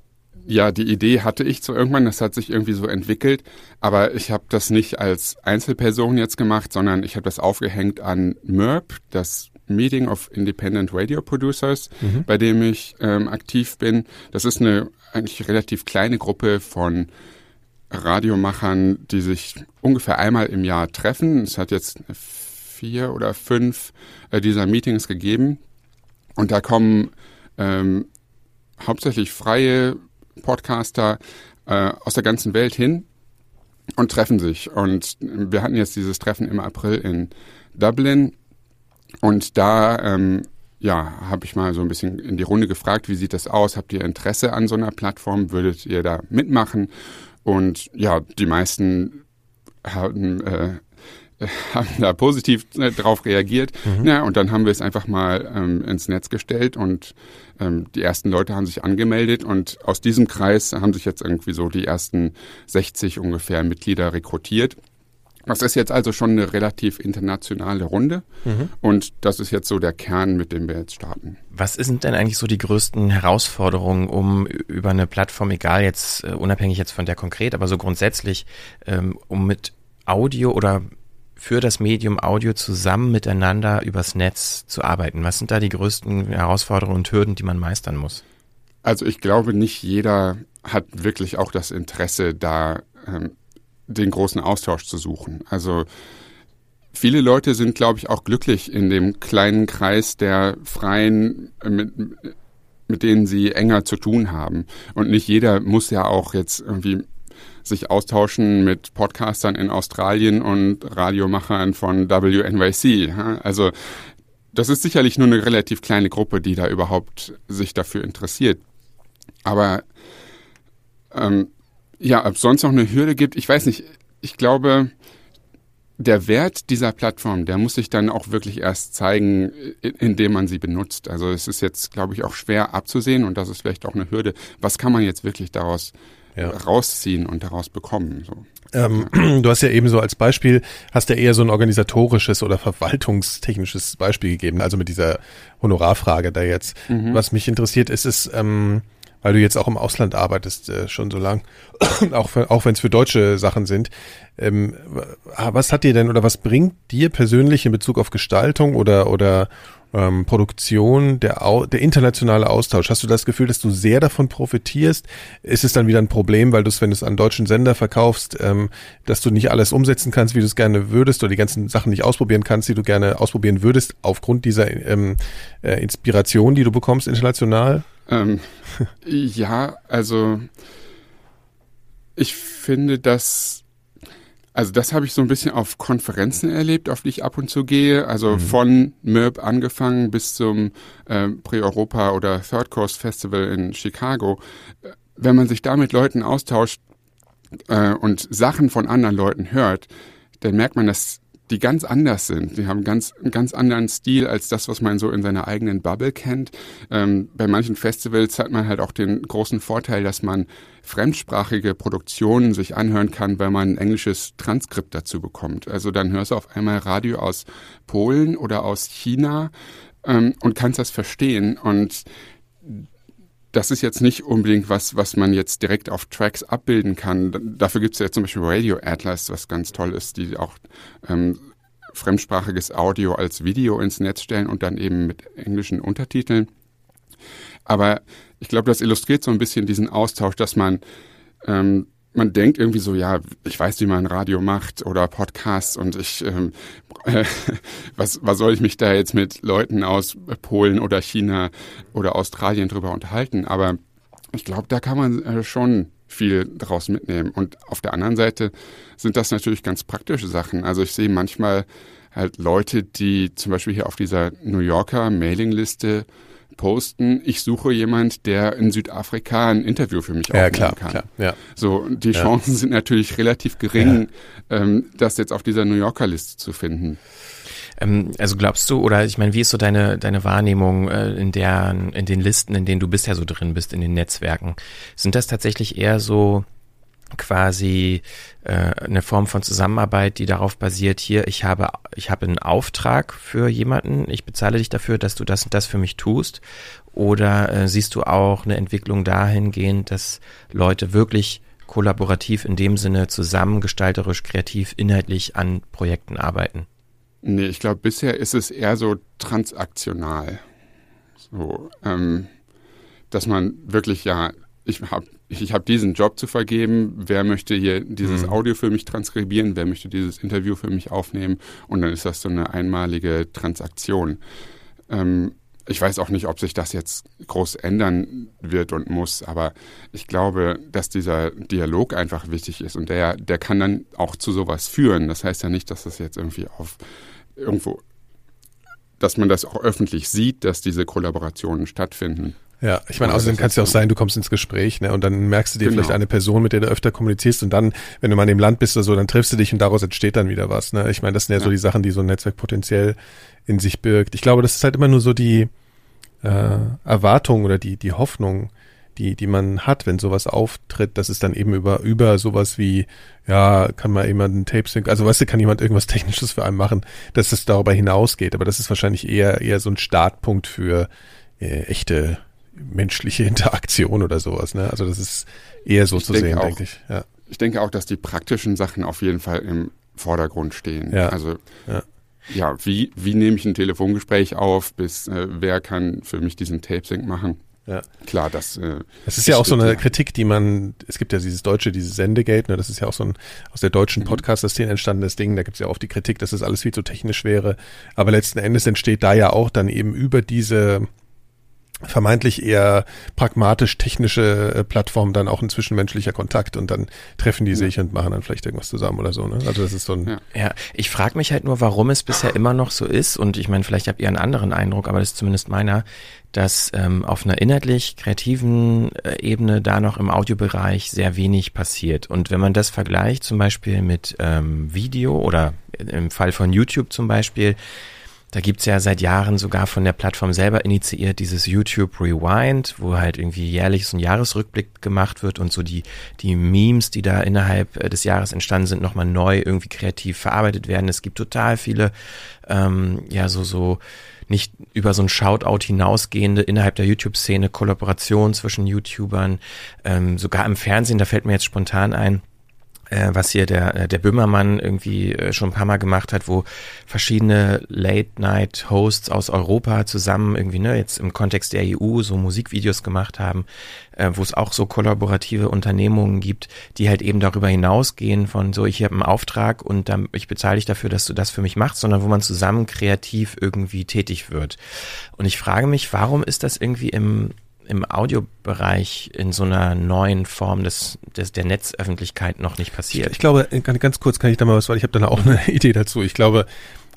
Ja, die Idee hatte ich zu irgendwann, das hat sich irgendwie so entwickelt, aber ich habe das nicht als Einzelperson jetzt gemacht, sondern ich habe das aufgehängt an MERP, das Meeting of Independent Radio Producers, mhm. bei dem ich ähm, aktiv bin. Das ist eine eigentlich relativ kleine Gruppe von Radiomachern, die sich ungefähr einmal im Jahr treffen. Es hat jetzt vier oder fünf äh, dieser Meetings gegeben und da kommen ähm, hauptsächlich freie Podcaster äh, aus der ganzen Welt hin und treffen sich. Und wir hatten jetzt dieses Treffen im April in Dublin und da ähm, ja, habe ich mal so ein bisschen in die Runde gefragt, wie sieht das aus? Habt ihr Interesse an so einer Plattform? Würdet ihr da mitmachen? Und ja, die meisten haben äh, haben da positiv äh, drauf reagiert. Mhm. Ja, und dann haben wir es einfach mal ähm, ins Netz gestellt und ähm, die ersten Leute haben sich angemeldet und aus diesem Kreis haben sich jetzt irgendwie so die ersten 60 ungefähr Mitglieder rekrutiert. Das ist jetzt also schon eine relativ internationale Runde mhm. und das ist jetzt so der Kern, mit dem wir jetzt starten. Was sind denn eigentlich so die größten Herausforderungen, um über eine Plattform, egal jetzt uh, unabhängig jetzt von der konkret, aber so grundsätzlich, ähm, um mit Audio oder für das Medium Audio zusammen miteinander übers Netz zu arbeiten? Was sind da die größten Herausforderungen und Hürden, die man meistern muss? Also ich glaube, nicht jeder hat wirklich auch das Interesse, da ähm, den großen Austausch zu suchen. Also viele Leute sind, glaube ich, auch glücklich in dem kleinen Kreis der Freien, äh, mit, mit denen sie enger zu tun haben. Und nicht jeder muss ja auch jetzt irgendwie sich austauschen mit Podcastern in Australien und Radiomachern von WNYC. Also das ist sicherlich nur eine relativ kleine Gruppe, die da überhaupt sich dafür interessiert. Aber ähm, ja, ob es sonst noch eine Hürde gibt, ich weiß nicht. Ich glaube, der Wert dieser Plattform, der muss sich dann auch wirklich erst zeigen, indem man sie benutzt. Also es ist jetzt, glaube ich, auch schwer abzusehen und das ist vielleicht auch eine Hürde. Was kann man jetzt wirklich daraus ja. rausziehen und daraus bekommen. So. Ähm, du hast ja eben so als Beispiel, hast ja eher so ein organisatorisches oder verwaltungstechnisches Beispiel gegeben, also mit dieser Honorarfrage da jetzt. Mhm. Was mich interessiert ist, ist, ähm, weil du jetzt auch im Ausland arbeitest äh, schon so lang, auch, auch wenn es für deutsche Sachen sind. Ähm, was hat dir denn oder was bringt dir persönlich in Bezug auf Gestaltung oder oder ähm, Produktion, der, der internationale Austausch. Hast du das Gefühl, dass du sehr davon profitierst? Ist es dann wieder ein Problem, weil du es, wenn du es an deutschen Sender verkaufst, ähm, dass du nicht alles umsetzen kannst, wie du es gerne würdest oder die ganzen Sachen nicht ausprobieren kannst, die du gerne ausprobieren würdest, aufgrund dieser ähm, äh, Inspiration, die du bekommst international? Ähm, ja, also ich finde, dass Also das habe ich so ein bisschen auf Konferenzen erlebt, auf die ich ab und zu gehe. Also mhm. von MIRB angefangen bis zum äh, Pre-Europa oder Third Coast Festival in Chicago. Wenn man sich da mit Leuten austauscht äh, und Sachen von anderen Leuten hört, dann merkt man, dass die ganz anders sind. Die haben ganz, einen ganz anderen Stil als das, was man so in seiner eigenen Bubble kennt. Ähm, bei manchen Festivals hat man halt auch den großen Vorteil, dass man fremdsprachige Produktionen sich anhören kann, weil man ein englisches Transkript dazu bekommt. Also dann hörst du auf einmal Radio aus Polen oder aus China ähm, und kannst das verstehen. Und das ist jetzt nicht unbedingt was, was man jetzt direkt auf Tracks abbilden kann. Dafür gibt es ja zum Beispiel Radio Atlas, was ganz toll ist, die auch ähm, fremdsprachiges Audio als Video ins Netz stellen und dann eben mit englischen Untertiteln. Aber ich glaube, das illustriert so ein bisschen diesen Austausch, dass man ähm, man denkt irgendwie so, ja, ich weiß, wie man Radio macht oder Podcasts und ich, ähm, äh, was, was soll ich mich da jetzt mit Leuten aus Polen oder China oder Australien drüber unterhalten? Aber ich glaube, da kann man äh, schon viel draus mitnehmen. Und auf der anderen Seite sind das natürlich ganz praktische Sachen. Also ich sehe manchmal halt Leute, die zum Beispiel hier auf dieser New Yorker Mailingliste posten, ich suche jemand, der in Südafrika ein Interview für mich ja, aufnehmen klar, kann. Klar, ja. So, die ja. Chancen sind natürlich relativ gering, ähm, das jetzt auf dieser New Yorker Liste zu finden. Ähm, also glaubst du, oder ich meine, wie ist so deine, deine Wahrnehmung äh, in der, in den Listen, in denen du bisher so drin bist, in den Netzwerken? Sind das tatsächlich eher so quasi äh, eine Form von Zusammenarbeit, die darauf basiert, hier, ich habe, ich habe einen Auftrag für jemanden, ich bezahle dich dafür, dass du das und das für mich tust? Oder äh, siehst du auch eine Entwicklung dahingehend, dass Leute wirklich kollaborativ in dem Sinne zusammen, gestalterisch, kreativ, inhaltlich an Projekten arbeiten? Nee, ich glaube, bisher ist es eher so transaktional. So, ähm, dass man wirklich ja ich habe ich hab diesen Job zu vergeben, wer möchte hier dieses mhm. Audio für mich transkribieren, wer möchte dieses Interview für mich aufnehmen und dann ist das so eine einmalige Transaktion. Ähm, ich weiß auch nicht, ob sich das jetzt groß ändern wird und muss, aber ich glaube, dass dieser Dialog einfach wichtig ist und der, der kann dann auch zu sowas führen. Das heißt ja nicht, dass das jetzt irgendwie auf irgendwo, dass man das auch öffentlich sieht, dass diese Kollaborationen stattfinden. Ja, ich meine, außerdem kann es ja auch sein, du kommst ins Gespräch, ne, und dann merkst du dir genau. vielleicht eine Person, mit der du öfter kommunizierst und dann, wenn du mal in dem Land bist oder so, dann triffst du dich und daraus entsteht dann wieder was, ne. Ich meine, das sind ja, ja. so die Sachen, die so ein Netzwerk potenziell in sich birgt. Ich glaube, das ist halt immer nur so die äh, Erwartung oder die, die Hoffnung, die, die man hat, wenn sowas auftritt, dass es dann eben über, über sowas wie, ja, kann mal jemand ein Tape sync, also weißt du, kann jemand irgendwas Technisches für einen machen, dass es darüber hinausgeht. Aber das ist wahrscheinlich eher, eher so ein Startpunkt für äh, echte menschliche Interaktion oder sowas. Ne? Also das ist eher so ich zu sehen, auch, denke ich. Ja. Ich denke auch, dass die praktischen Sachen auf jeden Fall im Vordergrund stehen. Ja. Also ja. ja, wie, wie nehme ich ein Telefongespräch auf, bis äh, wer kann für mich diesen Tape-Sync machen? Ja. Klar, das. Äh, das ist ja auch so eine ja. Kritik, die man, es gibt ja dieses deutsche, dieses Sendegate, ne, das ist ja auch so ein aus der deutschen mhm. Podcast-Szene entstandenes Ding, da gibt es ja auch die Kritik, dass das alles viel zu technisch wäre. Aber letzten Endes entsteht da ja auch dann eben über diese vermeintlich eher pragmatisch technische äh, Plattform dann auch ein zwischenmenschlicher Kontakt und dann treffen die sich und machen dann vielleicht irgendwas zusammen oder so. Ne? Also das ist so ein ja, ja ich frage mich halt nur, warum es bisher immer noch so ist und ich meine, vielleicht habt ihr einen anderen Eindruck, aber das ist zumindest meiner, dass ähm, auf einer inhaltlich kreativen äh, Ebene da noch im Audiobereich sehr wenig passiert. Und wenn man das vergleicht zum Beispiel mit ähm, Video oder im Fall von YouTube zum Beispiel, da gibt's ja seit Jahren sogar von der Plattform selber initiiert dieses YouTube Rewind, wo halt irgendwie jährlich so ein Jahresrückblick gemacht wird und so die, die Memes, die da innerhalb äh, des Jahres entstanden sind, nochmal neu irgendwie kreativ verarbeitet werden. Es gibt total viele, ähm, ja, so, so, nicht über so ein Shoutout hinausgehende innerhalb der YouTube-Szene Kollaboration zwischen YouTubern, ähm, sogar im Fernsehen, da fällt mir jetzt spontan ein, was hier der, äh, der Böhmermann irgendwie äh, schon ein paar Mal gemacht hat, wo verschiedene Late-Night-Hosts aus Europa zusammen irgendwie, ne, jetzt im Kontext der EU so Musikvideos gemacht haben, äh, wo es auch so kollaborative Unternehmungen gibt, die halt eben darüber hinausgehen von so, ich habe einen Auftrag und dann, ich bezahle dich dafür, dass du das für mich machst, sondern wo man zusammen kreativ irgendwie tätig wird. Und ich frage mich, warum ist das irgendwie im im Audiobereich in so einer neuen Form des, des der Netzöffentlichkeit noch nicht passiert. Ich, ich glaube, ganz kurz kann ich da mal was, weil ich habe da auch eine Idee dazu. Ich glaube,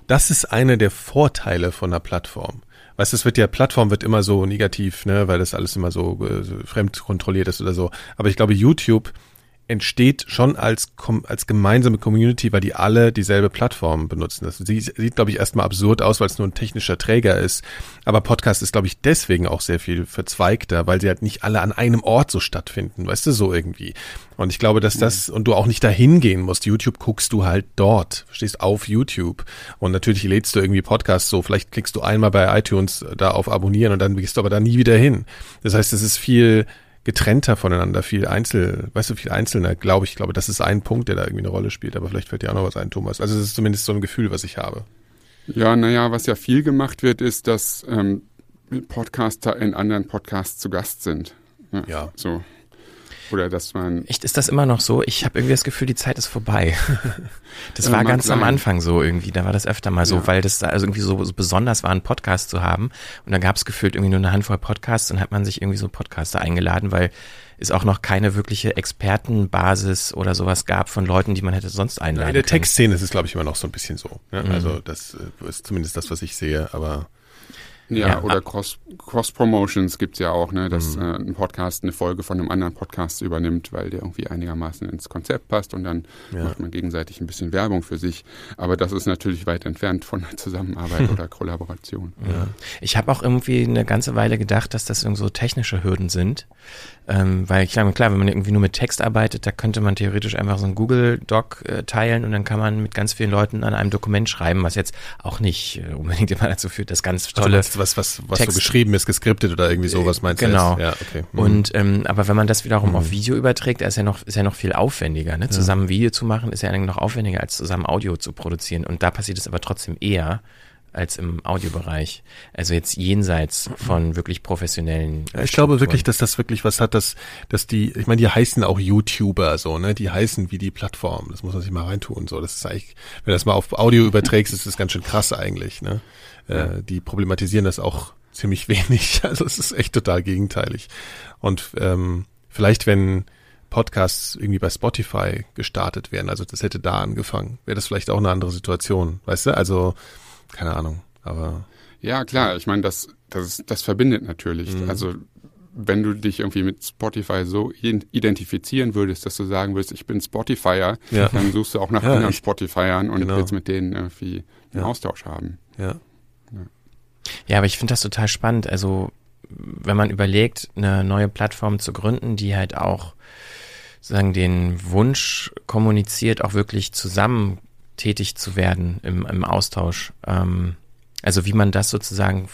das ist einer der Vorteile von einer Plattform. Weißt du, es wird ja, Plattform wird immer so negativ, ne, weil das alles immer so, äh, so fremd kontrolliert ist oder so. Aber ich glaube, YouTube entsteht schon als, als gemeinsame Community, weil die alle dieselbe Plattform benutzen. Das sieht, sieht glaube ich, erstmal absurd aus, weil es nur ein technischer Träger ist. Aber Podcast ist, glaube ich, deswegen auch sehr viel verzweigter, weil sie halt nicht alle an einem Ort so stattfinden, weißt du, so irgendwie. Und ich glaube, dass das, und du auch nicht dahin gehen musst. YouTube guckst du halt dort, verstehst, auf YouTube. Und natürlich lädst du irgendwie Podcasts so, vielleicht klickst du einmal bei iTunes da auf Abonnieren und dann gehst du aber da nie wieder hin. Das heißt, es ist viel, getrennter voneinander, viel einzel, weißt du, viel einzelner, glaube ich. glaube, das ist ein Punkt, der da irgendwie eine Rolle spielt, aber vielleicht fällt dir auch noch was ein, Thomas. Also das ist zumindest so ein Gefühl, was ich habe. Ja, naja, was ja viel gemacht wird, ist, dass ähm, Podcaster in anderen Podcasts zu Gast sind. Ja. ja. So. Oder dass man. Echt, ist das immer noch so? Ich habe irgendwie das Gefühl, die Zeit ist vorbei. Das war ganz sein. am Anfang so irgendwie. Da war das öfter mal so, ja. weil das da also irgendwie so, so besonders war, einen Podcast zu haben. Und dann gab es gefühlt irgendwie nur eine Handvoll Podcasts und hat man sich irgendwie so Podcaster eingeladen, weil es auch noch keine wirkliche Expertenbasis oder sowas gab von Leuten, die man hätte sonst einladen In der Textszene ist es, glaube ich, immer noch so ein bisschen so. Ja? Mhm. Also das äh, ist zumindest das, was ich sehe, aber ja, ja, oder Cross, Cross-Promotions gibt es ja auch, ne, dass mhm. äh, ein Podcast eine Folge von einem anderen Podcast übernimmt, weil der irgendwie einigermaßen ins Konzept passt und dann ja. macht man gegenseitig ein bisschen Werbung für sich. Aber das ist natürlich weit entfernt von einer Zusammenarbeit oder Kollaboration. Ja. Ich habe auch irgendwie eine ganze Weile gedacht, dass das irgendwie so technische Hürden sind. Ähm, weil ich glaube, klar, wenn man irgendwie nur mit Text arbeitet, da könnte man theoretisch einfach so ein Google-Doc äh, teilen und dann kann man mit ganz vielen Leuten an einem Dokument schreiben, was jetzt auch nicht äh, unbedingt immer dazu führt, dass ganz tolle. Also was, was, was Text so geschrieben ist, geskriptet oder irgendwie sowas meinst du? Genau. Ja, okay. Mhm. Und ähm, aber wenn man das wiederum mhm. auf Video überträgt, ist ja noch, ist ja noch viel aufwendiger. Ne? Zusammen ja. Video zu machen, ist ja eigentlich noch aufwendiger, als zusammen Audio zu produzieren. Und da passiert es aber trotzdem eher als im Audiobereich. Also jetzt jenseits von wirklich professionellen. Ja, ich glaube wirklich, dass das wirklich was hat, dass, dass die, ich meine, die heißen auch YouTuber so, ne? Die heißen wie die Plattform. Das muss man sich mal reintun. So, das ist eigentlich, wenn du das mal auf Audio überträgst, ist das ganz schön krass eigentlich, ne? Äh, die problematisieren das auch ziemlich wenig. Also es ist echt total gegenteilig. Und ähm, vielleicht, wenn Podcasts irgendwie bei Spotify gestartet wären, also das hätte da angefangen, wäre das vielleicht auch eine andere Situation, weißt du? Also keine Ahnung, aber. Ja, klar, ich meine, das, das, das verbindet natürlich. Mhm. Also wenn du dich irgendwie mit Spotify so identifizieren würdest, dass du sagen würdest, ich bin Spotifyer, ja. dann suchst du auch nach ja, anderen Spotifyern und genau. willst mit denen irgendwie einen ja. Austausch haben. Ja. Ja, aber ich finde das total spannend. Also, wenn man überlegt, eine neue Plattform zu gründen, die halt auch sagen den Wunsch kommuniziert, auch wirklich zusammen tätig zu werden im, im Austausch. Ähm, also wie man das sozusagen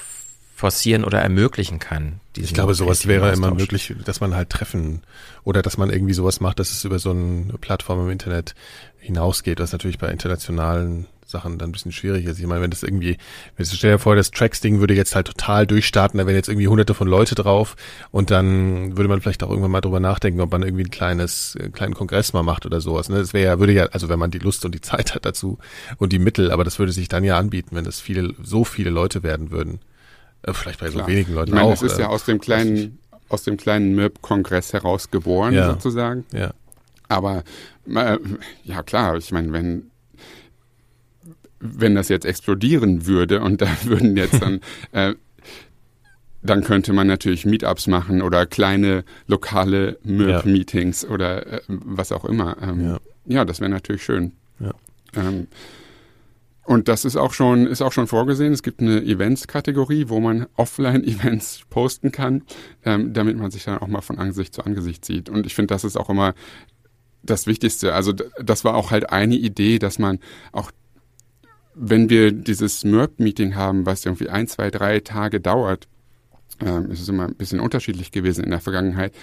forcieren oder ermöglichen kann. Ich glaube, sowas wäre Austausch. immer möglich, dass man halt treffen oder dass man irgendwie sowas macht, dass es über so eine Plattform im Internet hinausgeht, was natürlich bei internationalen Sachen dann ein bisschen schwierig ist. Ich meine, wenn das irgendwie, wenn du stell dir vor, das Tracks-Ding würde jetzt halt total durchstarten, da wären jetzt irgendwie hunderte von Leute drauf und dann würde man vielleicht auch irgendwann mal drüber nachdenken, ob man irgendwie ein kleines, einen kleinen Kongress mal macht oder sowas. Ne? Das wäre ja, würde ja, also wenn man die Lust und die Zeit hat dazu und die Mittel, aber das würde sich dann ja anbieten, wenn das viele, so viele Leute werden würden. Äh, vielleicht bei Klar. so wenigen Leuten ich meine, auch. Das ist ja äh, aus dem kleinen, aus dem kleinen MIRP-Kongress heraus geboren, ja. sozusagen. Ja. Aber äh, ja klar, ich meine, wenn wenn das jetzt explodieren würde und da würden jetzt dann, äh, dann könnte man natürlich Meetups machen oder kleine lokale MIRP-Meetings ja. oder äh, was auch immer. Ähm, ja. ja. das wäre natürlich schön. Ja. Ähm, und das ist auch schon, ist auch schon vorgesehen. Es gibt eine Events-Kategorie, wo man Offline-Events posten kann, ähm, damit man sich dann auch mal von Angesicht zu Angesicht sieht. Und ich finde, das ist auch immer das Wichtigste. Also das war auch halt eine Idee, dass man auch wenn wir dieses MERP-Meeting haben, was irgendwie ein, zwei, drei Tage dauert, ähm, ist es immer ein bisschen unterschiedlich gewesen in der Vergangenheit.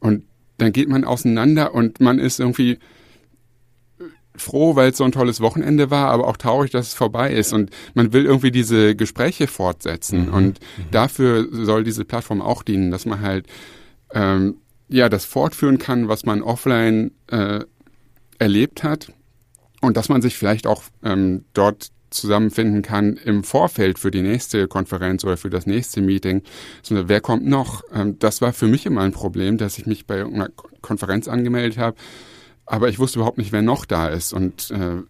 Und dann geht man auseinander und man ist irgendwie froh, weil es so ein tolles Wochenende war, aber auch traurig, dass es vorbei ist. Und man will irgendwie diese Gespräche fortsetzen. Mhm. Und mhm. dafür soll diese Plattform auch dienen, dass man halt ähm, ja das fortführen kann, was man offline äh, erlebt hat und dass man sich vielleicht auch ähm, dort zusammenfinden kann im Vorfeld für die nächste Konferenz oder für das nächste Meeting, sondern wer kommt noch? Ähm, das war für mich immer ein Problem, dass ich mich bei irgendeiner Konferenz angemeldet habe, aber ich wusste überhaupt nicht, wer noch da ist. Und äh,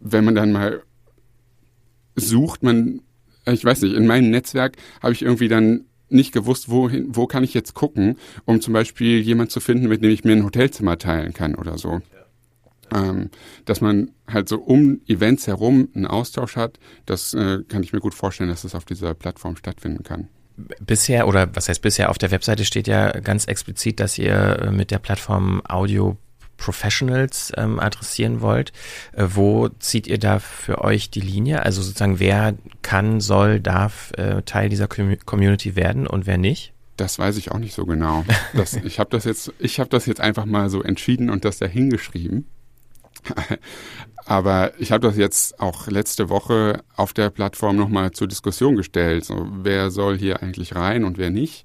wenn man dann mal sucht, man, ich weiß nicht, in meinem Netzwerk habe ich irgendwie dann nicht gewusst, wohin, wo kann ich jetzt gucken, um zum Beispiel jemand zu finden, mit dem ich mir ein Hotelzimmer teilen kann oder so. Ähm, dass man halt so um Events herum einen Austausch hat, das äh, kann ich mir gut vorstellen, dass das auf dieser Plattform stattfinden kann. Bisher, oder was heißt bisher, auf der Webseite steht ja ganz explizit, dass ihr äh, mit der Plattform Audio Professionals ähm, adressieren wollt. Äh, wo zieht ihr da für euch die Linie? Also sozusagen, wer kann, soll, darf äh, Teil dieser Community werden und wer nicht? Das weiß ich auch nicht so genau. Das, ich habe das jetzt, ich habe das jetzt einfach mal so entschieden und das da hingeschrieben. Aber ich habe das jetzt auch letzte Woche auf der Plattform nochmal zur Diskussion gestellt. So, wer soll hier eigentlich rein und wer nicht?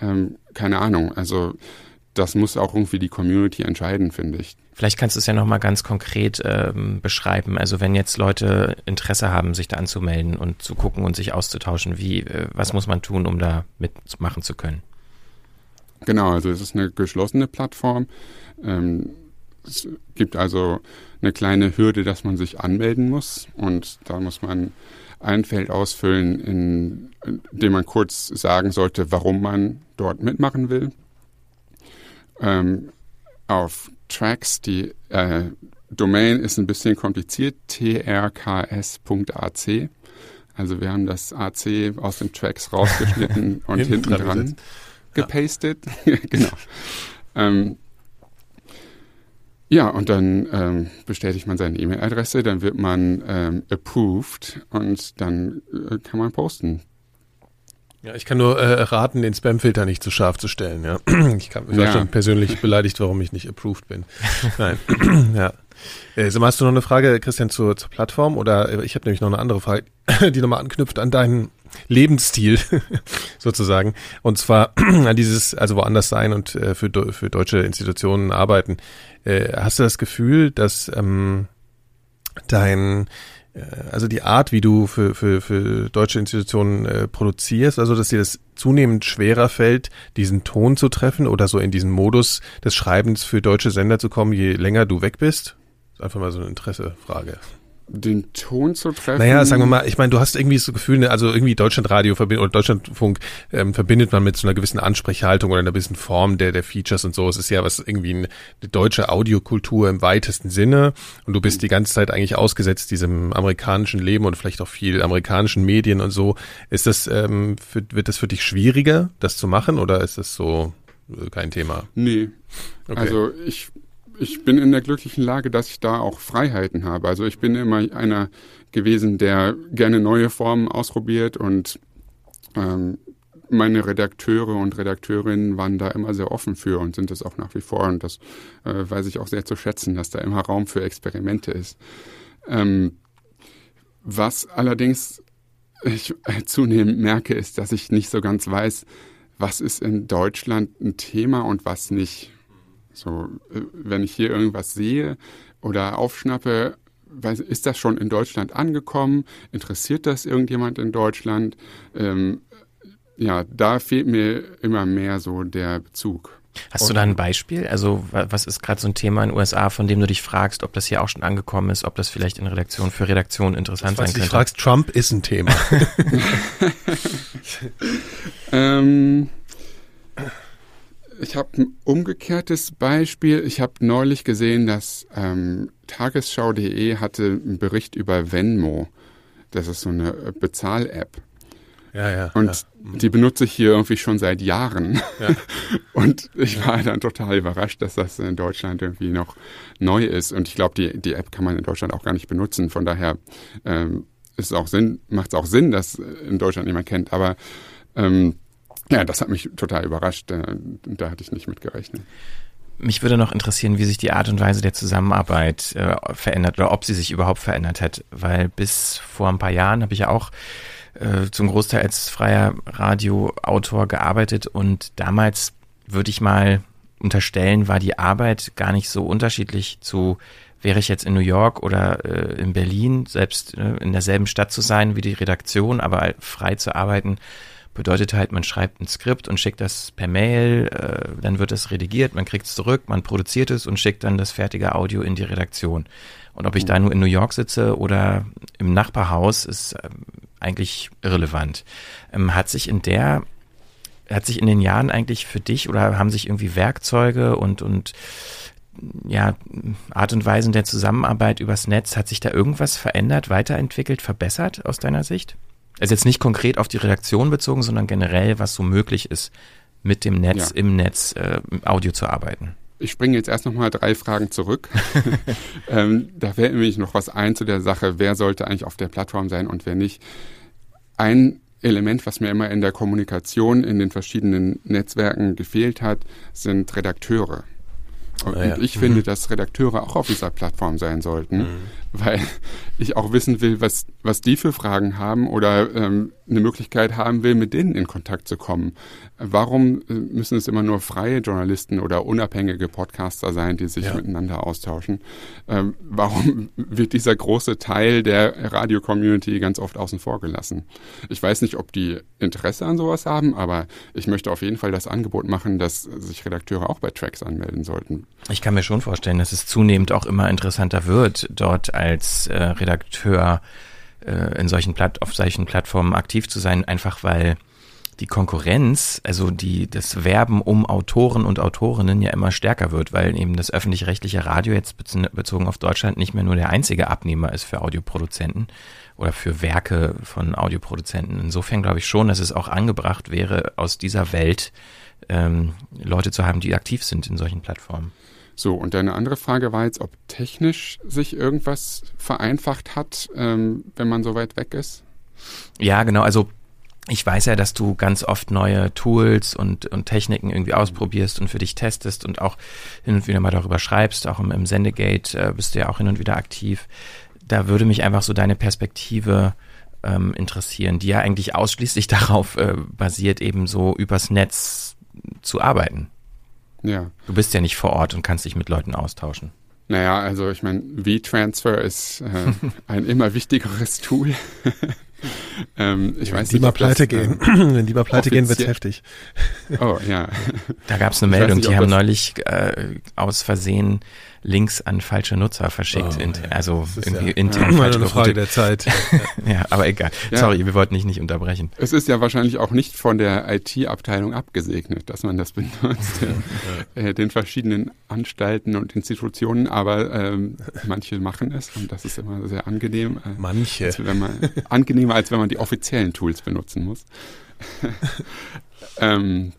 Ähm, keine Ahnung. Also das muss auch irgendwie die Community entscheiden, finde ich. Vielleicht kannst du es ja nochmal ganz konkret ähm, beschreiben. Also wenn jetzt Leute Interesse haben, sich da anzumelden und zu gucken und sich auszutauschen, wie, äh, was muss man tun, um da mitmachen zu können? Genau, also es ist eine geschlossene Plattform. Ähm, es gibt also eine kleine Hürde, dass man sich anmelden muss und da muss man ein Feld ausfüllen, in, in dem man kurz sagen sollte, warum man dort mitmachen will ähm, auf Tracks. Die äh, Domain ist ein bisschen kompliziert, trks.ac. Also wir haben das AC aus den Tracks rausgeschnitten und hinten dran gepastet. genau. Ähm, ja, und dann ähm, bestätigt man seine E-Mail-Adresse, dann wird man ähm, approved und dann äh, kann man posten. Ja, ich kann nur äh, raten, den Spamfilter nicht zu scharf zu stellen. Ja, ich, kann, ich war schon persönlich beleidigt, warum ich nicht approved bin. Nein, ja. Äh, so, hast du noch eine Frage, Christian, zur, zur Plattform? Oder äh, ich habe nämlich noch eine andere Frage, die nochmal anknüpft an deinen Lebensstil sozusagen. Und zwar an dieses, also woanders sein und äh, für, für deutsche Institutionen arbeiten. Äh, hast du das Gefühl, dass ähm, dein äh, also die Art, wie du für, für, für deutsche Institutionen äh, produzierst, also dass dir das zunehmend schwerer fällt, diesen Ton zu treffen oder so in diesen Modus des Schreibens für deutsche Sender zu kommen, je länger du weg bist? Einfach mal so eine Interessefrage den Ton zu treffen. Naja, sagen wir mal, ich meine, du hast irgendwie so Gefühl, ne, also irgendwie Deutschlandradio oder Deutschlandfunk ähm, verbindet man mit so einer gewissen Ansprechhaltung oder einer gewissen Form der, der Features und so. Es ist ja was irgendwie eine, deutsche Audiokultur im weitesten Sinne und du bist die ganze Zeit eigentlich ausgesetzt diesem amerikanischen Leben und vielleicht auch viel amerikanischen Medien und so. Ist das, ähm, für, wird das für dich schwieriger, das zu machen oder ist das so äh, kein Thema? Nee. Okay. Also ich ich bin in der glücklichen Lage, dass ich da auch Freiheiten habe. Also ich bin immer einer gewesen, der gerne neue Formen ausprobiert und ähm, meine Redakteure und Redakteurinnen waren da immer sehr offen für und sind es auch nach wie vor. Und das äh, weiß ich auch sehr zu schätzen, dass da immer Raum für Experimente ist. Ähm, was allerdings ich zunehmend merke, ist, dass ich nicht so ganz weiß, was ist in Deutschland ein Thema und was nicht. So, äh, wenn ich hier irgendwas sehe oder aufschnappe, ist das schon in Deutschland angekommen? Interessiert das irgendjemand in Deutschland? Ähm, ja, da fehlt mir immer mehr so der Bezug. Hast du da ein Beispiel? Also was ist gerade so ein Thema in den USA, von dem du dich fragst, ob das hier auch schon angekommen ist, ob das vielleicht in Redaktion für Redaktion interessant das, sein könnte? Du fragst, Trump ist ein Thema. ähm, ich habe ein umgekehrtes Beispiel. Ich habe neulich gesehen, dass ähm, Tagesschau.de hatte einen Bericht über Venmo. Das ist so eine Bezahl-App. Ja, ja. Und ja. die benutze ich hier irgendwie schon seit Jahren. Ja. Und ich war dann total überrascht, dass das in Deutschland irgendwie noch neu ist. Und ich glaube, die, die App kann man in Deutschland auch gar nicht benutzen. Von daher ähm, ist auch Sinn, macht es auch Sinn, dass in Deutschland niemand kennt. Aber ähm, ja, das hat mich total überrascht. Da, da hatte ich nicht mit gerechnet. Mich würde noch interessieren, wie sich die Art und Weise der Zusammenarbeit äh, verändert oder ob sie sich überhaupt verändert hat. Weil bis vor ein paar Jahren habe ich ja auch äh, zum Großteil als freier Radioautor gearbeitet und damals würde ich mal unterstellen, war die Arbeit gar nicht so unterschiedlich zu wäre ich jetzt in New York oder äh, in Berlin, selbst äh, in derselben Stadt zu sein wie die Redaktion, aber frei zu arbeiten, bedeutet halt, man schreibt ein Skript und schickt das per Mail, äh, dann wird es redigiert, man kriegt es zurück, man produziert es und schickt dann das fertige Audio in die Redaktion. Und ob ich da nur in New York sitze oder im Nachbarhaus, ist äh, eigentlich irrelevant. Ähm, hat sich in der hat sich in den Jahren eigentlich für dich oder haben sich irgendwie Werkzeuge und, und ja, Art und Weisen der Zusammenarbeit übers Netz, hat sich da irgendwas verändert, weiterentwickelt, verbessert aus deiner Sicht? Also jetzt nicht konkret auf die Redaktion bezogen, sondern generell, was so möglich ist, mit dem Netz, ja. im Netz, äh, Audio zu arbeiten. Ich springe jetzt erst nochmal drei Fragen zurück. ähm, da fällt nämlich noch was ein zu der Sache, wer sollte eigentlich auf der Plattform sein und wer nicht. Ein Element, was mir immer in der Kommunikation in den verschiedenen Netzwerken gefehlt hat, sind Redakteure. Und ja, ich mhm. finde, dass Redakteure auch auf dieser Plattform sein sollten, mhm. weil ich auch wissen will, was, was die für Fragen haben oder ähm, eine Möglichkeit haben will, mit denen in Kontakt zu kommen. Warum äh, müssen es immer nur freie Journalisten oder unabhängige Podcaster sein, die sich ja. miteinander austauschen? Ähm, warum wird dieser große Teil der Radio-Community ganz oft außen vor gelassen? Ich weiß nicht, ob die Interesse an sowas haben, aber ich möchte auf jeden Fall das Angebot machen, dass sich Redakteure auch bei Tracks anmelden sollten. Ich kann mir schon vorstellen, dass es zunehmend auch immer interessanter wird, dort als äh, Redakteur äh, in solchen Platt auf solchen Plattformen aktiv zu sein, einfach weil die Konkurrenz, also die, das Werben um Autoren und Autorinnen ja immer stärker wird, weil eben das öffentlich-rechtliche Radio jetzt bezogen auf Deutschland nicht mehr nur der einzige Abnehmer ist für Audioproduzenten oder für Werke von Audioproduzenten. Insofern glaube ich schon, dass es auch angebracht wäre, aus dieser Welt ähm, Leute zu haben, die aktiv sind in solchen Plattformen. So, und deine andere Frage war jetzt, ob technisch sich irgendwas vereinfacht hat, ähm, wenn man so weit weg ist? Ja, genau. Also ich weiß ja, dass du ganz oft neue Tools und, und Techniken irgendwie ausprobierst und für dich testest und auch hin und wieder mal darüber schreibst. Auch im, im Sendegate äh, bist du ja auch hin und wieder aktiv. Da würde mich einfach so deine Perspektive ähm, interessieren, die ja eigentlich ausschließlich darauf äh, basiert, eben so übers Netz zu arbeiten. Ja. Du bist ja nicht vor Ort und kannst dich mit Leuten austauschen. Naja, also ich meine, V-Transfer ist äh, ein immer wichtigeres Tool. ähm, ich weiß nicht, mal pleite das, gehen. Äh, Wenn die mal pleite gehen, wird's heftig. Oh ja. Da gab's eine Meldung, nicht, die haben neulich äh, aus Versehen Links an falsche Nutzer verschickt. Oh, in, also irgendwie ja, intern ja, falsch eine Frage der Zeit. ja, aber egal. Ja. Sorry, wir wollten dich nicht unterbrechen. Es ist ja wahrscheinlich auch nicht von der IT-Abteilung abgesegnet, dass man das benutzt, äh, den verschiedenen Anstalten und Institutionen, aber ähm, manche machen es und das ist immer sehr angenehm. Äh, manche. Als wenn man, angenehmer, als wenn man die offiziellen Tools benutzen muss. ähm,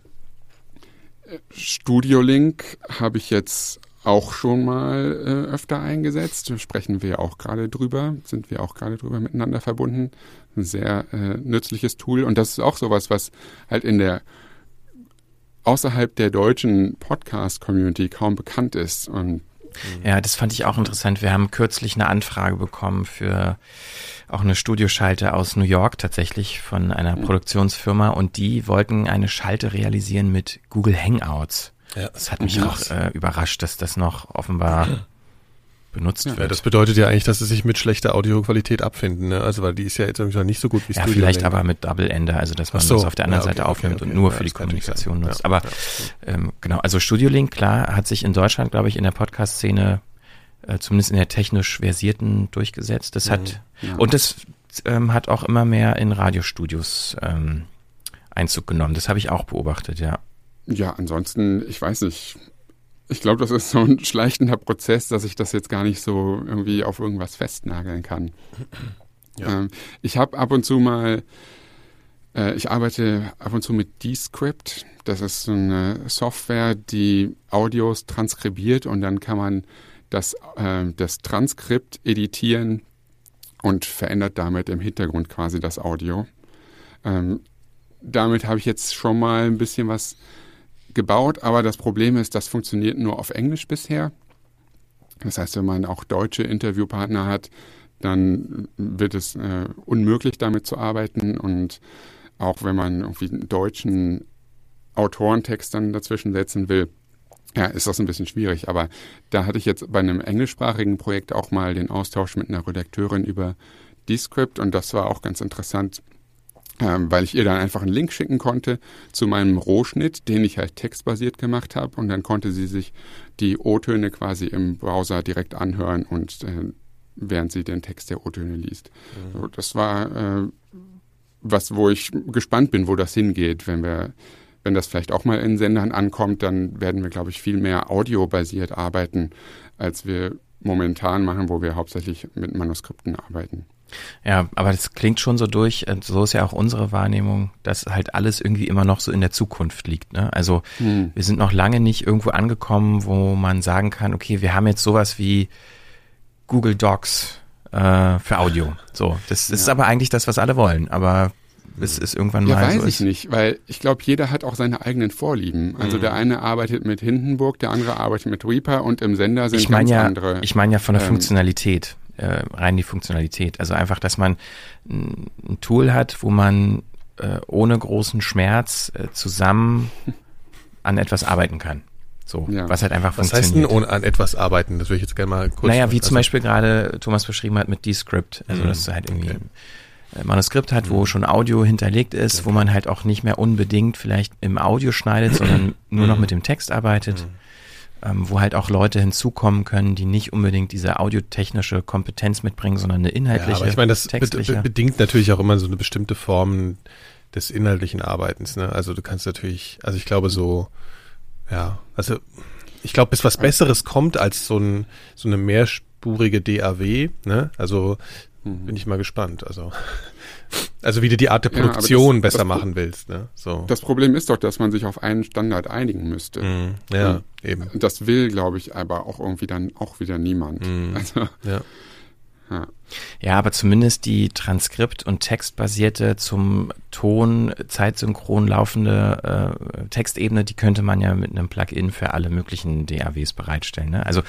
Studio Link habe ich jetzt auch schon mal äh, öfter eingesetzt. Sprechen wir auch gerade drüber, sind wir auch gerade drüber miteinander verbunden. Ein sehr äh, nützliches Tool. Und das ist auch sowas, was halt in der außerhalb der deutschen Podcast-Community kaum bekannt ist. Und ja, das fand ich auch interessant. Wir haben kürzlich eine Anfrage bekommen für auch eine Studioschalte aus New York tatsächlich von einer Produktionsfirma und die wollten eine Schalte realisieren mit Google Hangouts. Ja. Das hat mich auch äh, überrascht, dass das noch offenbar benutzt ja, wird. Ja, das bedeutet ja eigentlich, dass sie sich mit schlechter Audioqualität abfinden, ne? Also weil die ist ja jetzt irgendwie nicht so gut wie Ja, Studio vielleicht aber mit Double Ender, also dass man so. das auf der anderen ja, okay, Seite aufnimmt okay, okay, und nur für die Kommunikation nutzt. aber ähm, genau, also Studio Link, klar, hat sich in Deutschland, glaube ich, in der Podcast-Szene äh, zumindest in der technisch versierten durchgesetzt. Das mhm. hat und das ähm, hat auch immer mehr in Radiostudios ähm, Einzug genommen. Das habe ich auch beobachtet, ja. Ja, ansonsten, ich weiß nicht. Ich glaube, das ist so ein schleichender Prozess, dass ich das jetzt gar nicht so irgendwie auf irgendwas festnageln kann. Ja. Ähm, ich habe ab und zu mal, äh, ich arbeite ab und zu mit Descript. Das ist so eine Software, die Audios transkribiert und dann kann man das, äh, das Transkript editieren und verändert damit im Hintergrund quasi das Audio. Ähm, damit habe ich jetzt schon mal ein bisschen was gebaut, aber das Problem ist, das funktioniert nur auf Englisch bisher. Das heißt, wenn man auch deutsche Interviewpartner hat, dann wird es äh, unmöglich, damit zu arbeiten. Und auch wenn man irgendwie einen deutschen Autorentext dann dazwischen setzen will, Ja, ist das ein bisschen schwierig, aber da hatte ich jetzt bei einem englischsprachigen Projekt auch mal den Austausch mit einer Redakteurin über Descript und das war auch ganz interessant, weil ich ihr dann einfach einen Link schicken konnte zu meinem Rohschnitt, den ich halt textbasiert gemacht habe und dann konnte sie sich die O-Töne quasi im Browser direkt anhören und äh, während sie den Text der O-Töne liest. Mhm. So, das war äh, was, wo ich gespannt bin, wo das hingeht, wenn wir wenn das vielleicht auch mal in Sendern ankommt, dann werden wir, glaube ich, viel mehr audiobasiert arbeiten, als wir momentan machen, wo wir hauptsächlich mit Manuskripten arbeiten. Ja, aber das klingt schon so durch, äh, so ist ja auch unsere Wahrnehmung, dass halt alles irgendwie immer noch so in der Zukunft liegt. Ne? Also hm. wir sind noch lange nicht irgendwo angekommen, wo man sagen kann, okay, wir haben jetzt sowas wie Google Docs äh, für Audio. So, das ja. ist aber eigentlich das, was alle wollen. Aber es ist irgendwann mal ja, weiß so ich nicht, weil ich glaube, jeder hat auch seine eigenen Vorlieben. Also mhm. der eine arbeitet mit Hindenburg, der andere arbeitet mit Reaper und im Sender sind ich mein ganz ja, andere. Ich meine ja von der ähm, Funktionalität, äh, rein die Funktionalität. Also einfach, dass man ein Tool hat, wo man äh, ohne großen Schmerz äh, zusammen an etwas arbeiten kann. So, ja. was halt einfach was funktioniert. Was heißt denn an etwas arbeiten? Das würde ich jetzt gerne mal kurz. Naja, wie also, zum Beispiel gerade Thomas beschrieben hat mit Descript. Also, mhm. das ist halt irgendwie okay. Äh, Manuskript hat, wo mhm. schon Audio hinterlegt ist, wo man halt auch nicht mehr unbedingt vielleicht im Audio schneidet, sondern nur noch mhm. mit dem Text arbeitet, mhm. Ähm, wo halt auch Leute hinzukommen können, die nicht unbedingt diese audiotechnische Kompetenz mitbringen, sondern eine inhaltliche. Ja, aber ich meine, das be bedingt natürlich auch immer so eine bestimmte Form des inhaltlichen Arbeitens. Ne? Also du kannst natürlich, also ich glaube so, ja, also ich glaube, bis was Besseres kommt als so, ein, so eine mehrspurige DAW, ne? Also Mhm. Bin ich mal gespannt. Also, also wie du die Art der Produktion ja, das, besser das, machen willst. Ne? So. Das Problem ist doch, dass man sich auf einen Standard einigen müsste. Mhm. Ja, Und eben. Das will, glaube ich, aber auch irgendwie dann auch wieder niemand. Mhm. Also, ja. Ja. ja, aber zumindest die Transkript- und Textbasierte zum Ton zeitsynchron laufende äh, Textebene, die könnte man ja mit einem Plugin für alle möglichen DAWs bereitstellen. Ne? Also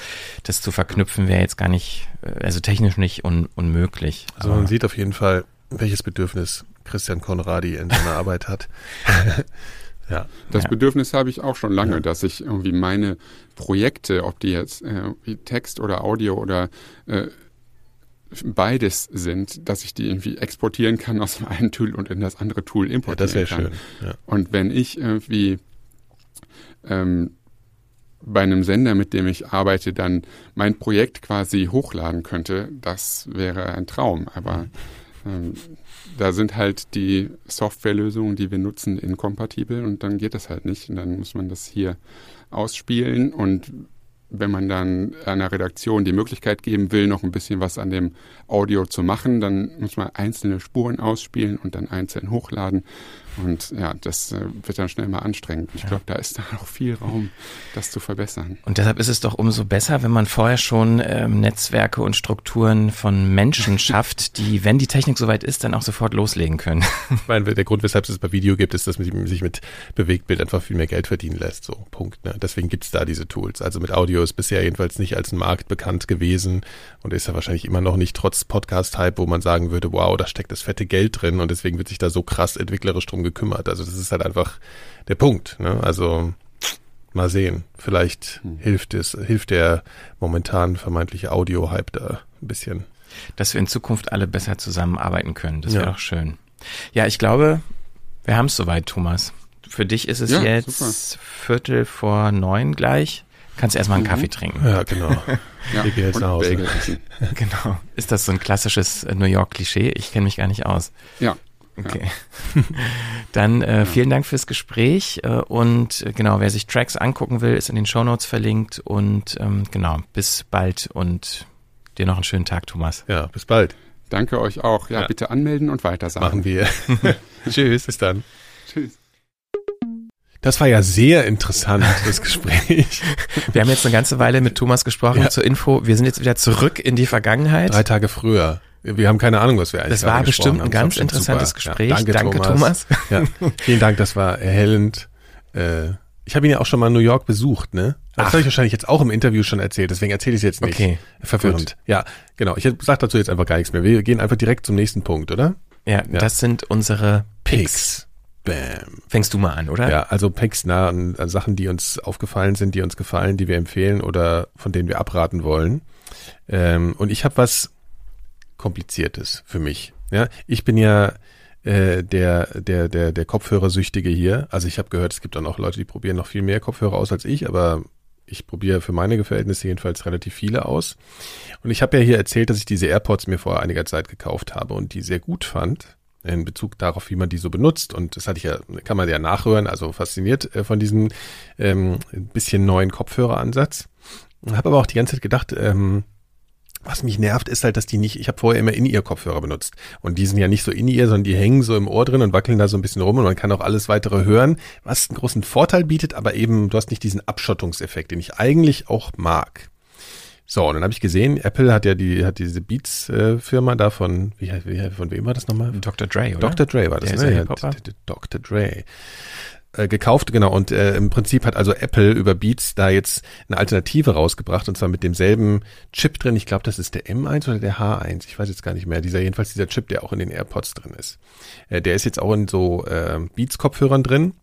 das zu verknüpfen wäre jetzt gar nicht, äh, also technisch nicht un unmöglich. Also man sieht auf jeden Fall, welches Bedürfnis Christian Konradi in seiner Arbeit hat. Ja. Das ja. Bedürfnis habe ich auch schon lange, ja. dass ich irgendwie meine Projekte, ob die jetzt äh, Text oder Audio oder äh, beides sind, dass ich die irgendwie exportieren kann aus dem einen Tool und in das andere Tool importieren ja, das kann. Schön. Ja. Und wenn ich irgendwie ähm, bei einem Sender, mit dem ich arbeite, dann mein Projekt quasi hochladen könnte, das wäre ein Traum. Aber ähm, da sind halt die Softwarelösungen, die wir nutzen, inkompatibel und dann geht das halt nicht. Und dann muss man das hier ausspielen und wenn man dann einer Redaktion die Möglichkeit geben will, noch ein bisschen was an dem Audio zu machen, dann muss man einzelne Spuren ausspielen und dann einzeln hochladen. Und ja, das äh, wird dann schnell mal anstrengend. Ich ja. glaube, da ist da auch viel Raum, das zu verbessern. Und deshalb ist es doch umso besser, wenn man vorher schon ähm, Netzwerke und Strukturen von Menschen schafft, die, wenn die Technik soweit ist, dann auch sofort loslegen können. Ich meine, der Grund, weshalb es bei Video gibt, ist, dass man sich mit Bewegtbild einfach viel mehr Geld verdienen lässt. So, Punkt. Ne? Deswegen gibt's da diese Tools. Also mit Audio ist bisher jedenfalls nicht als ein Markt bekannt gewesen und ist ja wahrscheinlich immer noch nicht trotz Podcast-Hype, wo man sagen würde, wow, da steckt das fette Geld drin und deswegen wird sich da so krass entwicklerisch drum gekümmert. Also das ist halt einfach der Punkt. Ne? Also mal sehen. Vielleicht hm. hilft es, hilft der momentan vermeintliche Audio-Hype da ein bisschen. Dass wir in Zukunft alle besser zusammenarbeiten können. Das wäre ja. doch schön. Ja, ich glaube, wir haben es soweit, Thomas. Für dich ist es ja, jetzt super. Viertel vor neun gleich. Kannst erstmal einen mhm. Kaffee trinken. Ja, genau. ja, ich gehe jetzt nach Hause. genau. Ist das so ein klassisches New York-Klischee? Ich kenne mich gar nicht aus. Ja, Okay. Dann äh, vielen Dank fürs Gespräch äh, und äh, genau, wer sich Tracks angucken will, ist in den Show Notes verlinkt und ähm, genau, bis bald und dir noch einen schönen Tag, Thomas. Ja, bis bald. Danke euch auch. Ja, ja. bitte anmelden und weitersagen. Machen wir. Tschüss. Bis dann. Tschüss. Das war ja sehr interessant, das Gespräch. Wir haben jetzt eine ganze Weile mit Thomas gesprochen ja. zur Info. Wir sind jetzt wieder zurück in die Vergangenheit. Drei Tage früher. Wir haben keine Ahnung, was wir eigentlich Das war bestimmt ein ganz interessantes super. Gespräch. Ja, danke, danke, Thomas. Thomas. Ja, vielen Dank, das war erhellend. Äh, ich habe ihn ja auch schon mal in New York besucht, ne? Das habe ich wahrscheinlich jetzt auch im Interview schon erzählt, deswegen erzähle ich es jetzt nicht. Okay. Verwirrend. Gut. Ja, genau. Ich sage dazu jetzt einfach gar nichts mehr. Wir gehen einfach direkt zum nächsten Punkt, oder? Ja, ja. das sind unsere Picks. Bam. Fängst du mal an, oder? Ja, also Packs nah an, an Sachen, die uns aufgefallen sind, die uns gefallen, die wir empfehlen oder von denen wir abraten wollen. Ähm, und ich habe was Kompliziertes für mich. Ja, ich bin ja äh, der, der, der, der Kopfhörersüchtige hier. Also ich habe gehört, es gibt dann auch Leute, die probieren noch viel mehr Kopfhörer aus als ich, aber ich probiere für meine Verhältnisse jedenfalls relativ viele aus. Und ich habe ja hier erzählt, dass ich diese AirPods mir vor einiger Zeit gekauft habe und die sehr gut fand in Bezug darauf, wie man die so benutzt. Und das hatte ich ja, kann man ja nachhören, also fasziniert äh, von diesem ähm, bisschen neuen Kopfhöreransatz. Habe aber auch die ganze Zeit gedacht, ähm, was mich nervt, ist halt, dass die nicht, ich habe vorher immer In-Ear-Kopfhörer benutzt. Und die sind ja nicht so In-Ear, sondern die hängen so im Ohr drin und wackeln da so ein bisschen rum und man kann auch alles weitere hören, was einen großen Vorteil bietet, aber eben, du hast nicht diesen Abschottungseffekt, den ich eigentlich auch mag. So, und dann habe ich gesehen, Apple hat ja die, hat diese Beats-Firma äh, da von, wie, wie, von wem war das nochmal? Dr. Dre, oder? Dr. Dre war das, Der ne? Ja, Dr. Dre äh, gekauft, genau. Und äh, im Prinzip hat also Apple über Beats da jetzt eine Alternative rausgebracht und zwar mit demselben Chip drin. Ich glaube, das ist der M1 oder der H1. Ich weiß jetzt gar nicht mehr. Dieser jedenfalls dieser Chip, der auch in den AirPods drin ist. Äh, der ist jetzt auch in so äh, Beats-Kopfhörern drin.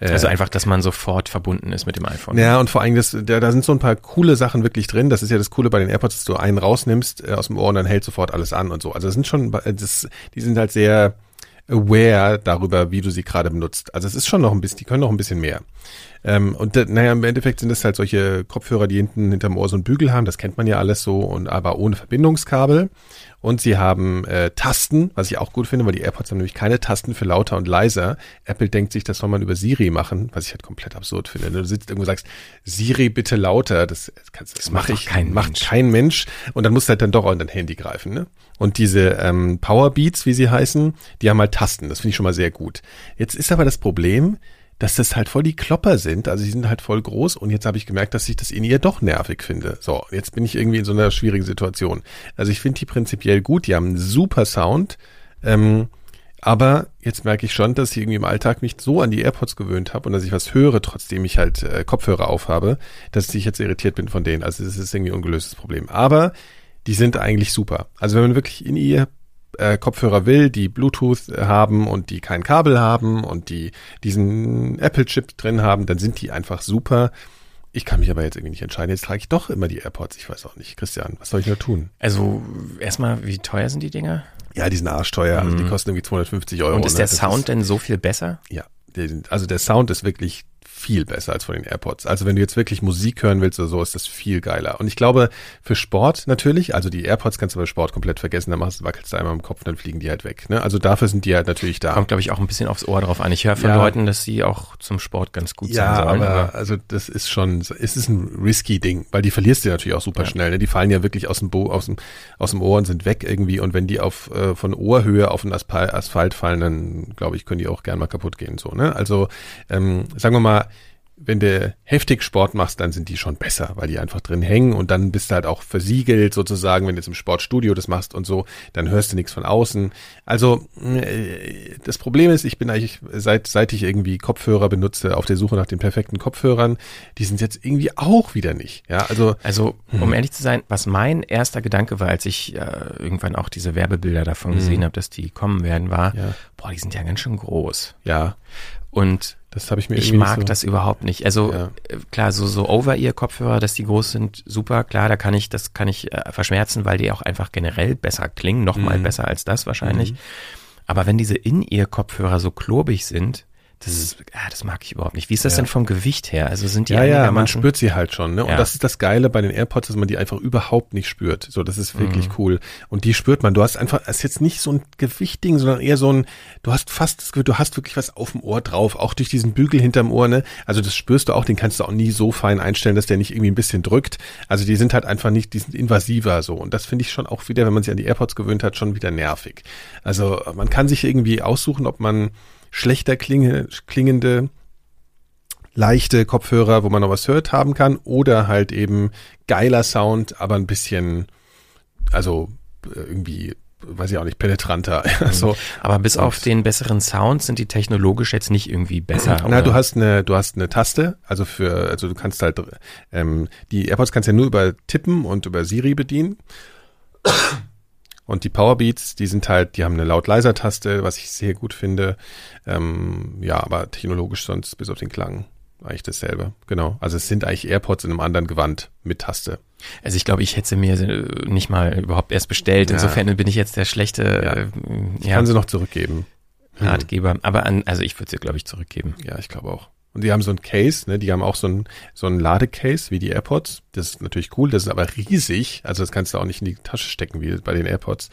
Äh, also einfach, dass man sofort verbunden ist mit dem iPhone. Ja, und vor allem, das, da, da sind so ein paar coole Sachen wirklich drin. Das ist ja das Coole bei den AirPods, dass du einen rausnimmst äh, aus dem Ohr und dann hält sofort alles an und so. Also das sind schon, das, die sind halt sehr aware darüber, wie du sie gerade benutzt. Also es ist schon noch ein bisschen, die können noch ein bisschen mehr. Ähm, und naja, im Endeffekt sind es halt solche Kopfhörer, die hinten hinterm Ohr so einen Bügel haben, das kennt man ja alles so, und aber ohne Verbindungskabel. Und sie haben äh, Tasten, was ich auch gut finde, weil die AirPods haben nämlich keine Tasten für lauter und leiser. Apple denkt sich, das soll man über Siri machen, was ich halt komplett absurd finde. Du sitzt irgendwo und sagst, Siri bitte lauter, das, kannst, das, das mache ich, kein macht Mensch. kein Mensch. Und dann musst du halt dann doch auch in dein Handy greifen. Ne? Und diese ähm, Powerbeats, wie sie heißen, die haben halt Tasten. Das finde ich schon mal sehr gut. Jetzt ist aber das Problem, dass das halt voll die Klopper sind. Also die sind halt voll groß und jetzt habe ich gemerkt, dass ich das in ihr doch nervig finde. So, jetzt bin ich irgendwie in so einer schwierigen Situation. Also ich finde die prinzipiell gut, die haben einen super Sound. Ähm, aber jetzt merke ich schon, dass ich irgendwie im Alltag mich so an die AirPods gewöhnt habe und dass ich was höre, trotzdem ich halt äh, Kopfhörer aufhabe, dass ich jetzt irritiert bin von denen. Also es ist irgendwie ein ungelöstes Problem. Aber die sind eigentlich super. Also wenn man wirklich in ihr äh, Kopfhörer will, die Bluetooth haben und die kein Kabel haben und die diesen Apple-Chip drin haben, dann sind die einfach super. Ich kann mich aber jetzt irgendwie nicht entscheiden. Jetzt trage ich doch immer die AirPods. Ich weiß auch nicht. Christian, was soll ich nur tun? Also erstmal, wie teuer sind die Dinger? Ja, die sind arschteuer. Also die mhm. kosten irgendwie 250 Euro. Und ist der ne? Sound ist, denn so viel besser? Ja, also der Sound ist wirklich viel besser als von den AirPods. Also wenn du jetzt wirklich Musik hören willst oder so, ist das viel geiler. Und ich glaube, für Sport natürlich, also die AirPods kannst du bei Sport komplett vergessen, da machst, wackelst du einmal im Kopf, dann fliegen die halt weg. Ne? Also dafür sind die halt natürlich da. Kommt, glaube ich, auch ein bisschen aufs Ohr drauf an. Ich höre von ja. Leuten, dass die auch zum Sport ganz gut ja, sein sollen. Aber, aber also das ist schon, es ist ein risky Ding, weil die verlierst du natürlich auch super ja. schnell. Ne? Die fallen ja wirklich aus dem, Bo aus dem, aus dem Ohr und sind weg irgendwie. Und wenn die auf äh, von Ohrhöhe auf den Asphalt fallen, dann glaube ich, können die auch gern mal kaputt gehen. So, ne? Also ähm, sagen wir mal, wenn du heftig Sport machst, dann sind die schon besser, weil die einfach drin hängen und dann bist du halt auch versiegelt sozusagen, wenn du jetzt im Sportstudio das machst und so, dann hörst du nichts von außen. Also äh, das Problem ist, ich bin eigentlich seit seit ich irgendwie Kopfhörer benutze, auf der Suche nach den perfekten Kopfhörern, die sind jetzt irgendwie auch wieder nicht. Ja, also also um hm. ehrlich zu sein, was mein erster Gedanke war, als ich äh, irgendwann auch diese Werbebilder davon hm. gesehen habe, dass die kommen werden, war, ja. boah, die sind ja ganz schön groß. Ja. Und das habe ich mir Ich mag so das überhaupt nicht. Also ja. Äh, klar, so so Over-Ear-Kopfhörer, dass die groß sind, super. Klar, da kann ich das kann ich äh, verschmerzen, weil die auch einfach generell besser klingen, noch mal mhm. besser als das wahrscheinlich. Mhm. Aber wenn diese In-Ear-Kopfhörer so klobig sind, das ist, ja, das mag ich überhaupt nicht. Wie ist das ja. denn vom Gewicht her? Also sind die Ja, ja, man spürt sie halt schon, ne? Und ja. das ist das Geile bei den AirPods, dass man die einfach überhaupt nicht spürt. So, das ist wirklich mhm. cool. Und die spürt man. Du hast einfach, es ist jetzt nicht so ein Gewichtding, sondern eher so ein, du hast fast das Gefühl, du hast wirklich was auf dem Ohr drauf, auch durch diesen Bügel hinterm Ohr, ne? Also das spürst du auch, den kannst du auch nie so fein einstellen, dass der nicht irgendwie ein bisschen drückt. Also die sind halt einfach nicht, die sind invasiver so. Und das finde ich schon auch wieder, wenn man sich an die AirPods gewöhnt hat, schon wieder nervig. Also man kann sich irgendwie aussuchen, ob man schlechter klinge, klingende leichte Kopfhörer, wo man noch was hört, haben kann oder halt eben geiler Sound, aber ein bisschen, also irgendwie weiß ich auch nicht, penetranter. Mhm. so. Aber bis auf den besseren Sound sind die technologisch jetzt nicht irgendwie besser. Na, oder? du hast eine, du hast eine Taste, also für, also du kannst halt, ähm, die AirPods kannst ja nur über Tippen und über Siri bedienen. Und die Powerbeats, die sind halt, die haben eine laut-leiser-Taste, was ich sehr gut finde. Ähm, ja, aber technologisch sonst bis auf den Klang eigentlich dasselbe. Genau. Also es sind eigentlich AirPods in einem anderen Gewand mit Taste. Also ich glaube, ich hätte sie mir nicht mal überhaupt erst bestellt. Insofern ja. bin ich jetzt der schlechte. Ja. Äh, ich ja. kann sie noch zurückgeben. Ratgeber. Aber an, also ich würde sie, glaube ich, zurückgeben. Ja, ich glaube auch. Und die haben so ein Case, ne? Die haben auch so ein, so ein Ladecase wie die AirPods. Das ist natürlich cool, das ist aber riesig. Also das kannst du auch nicht in die Tasche stecken wie bei den AirPods.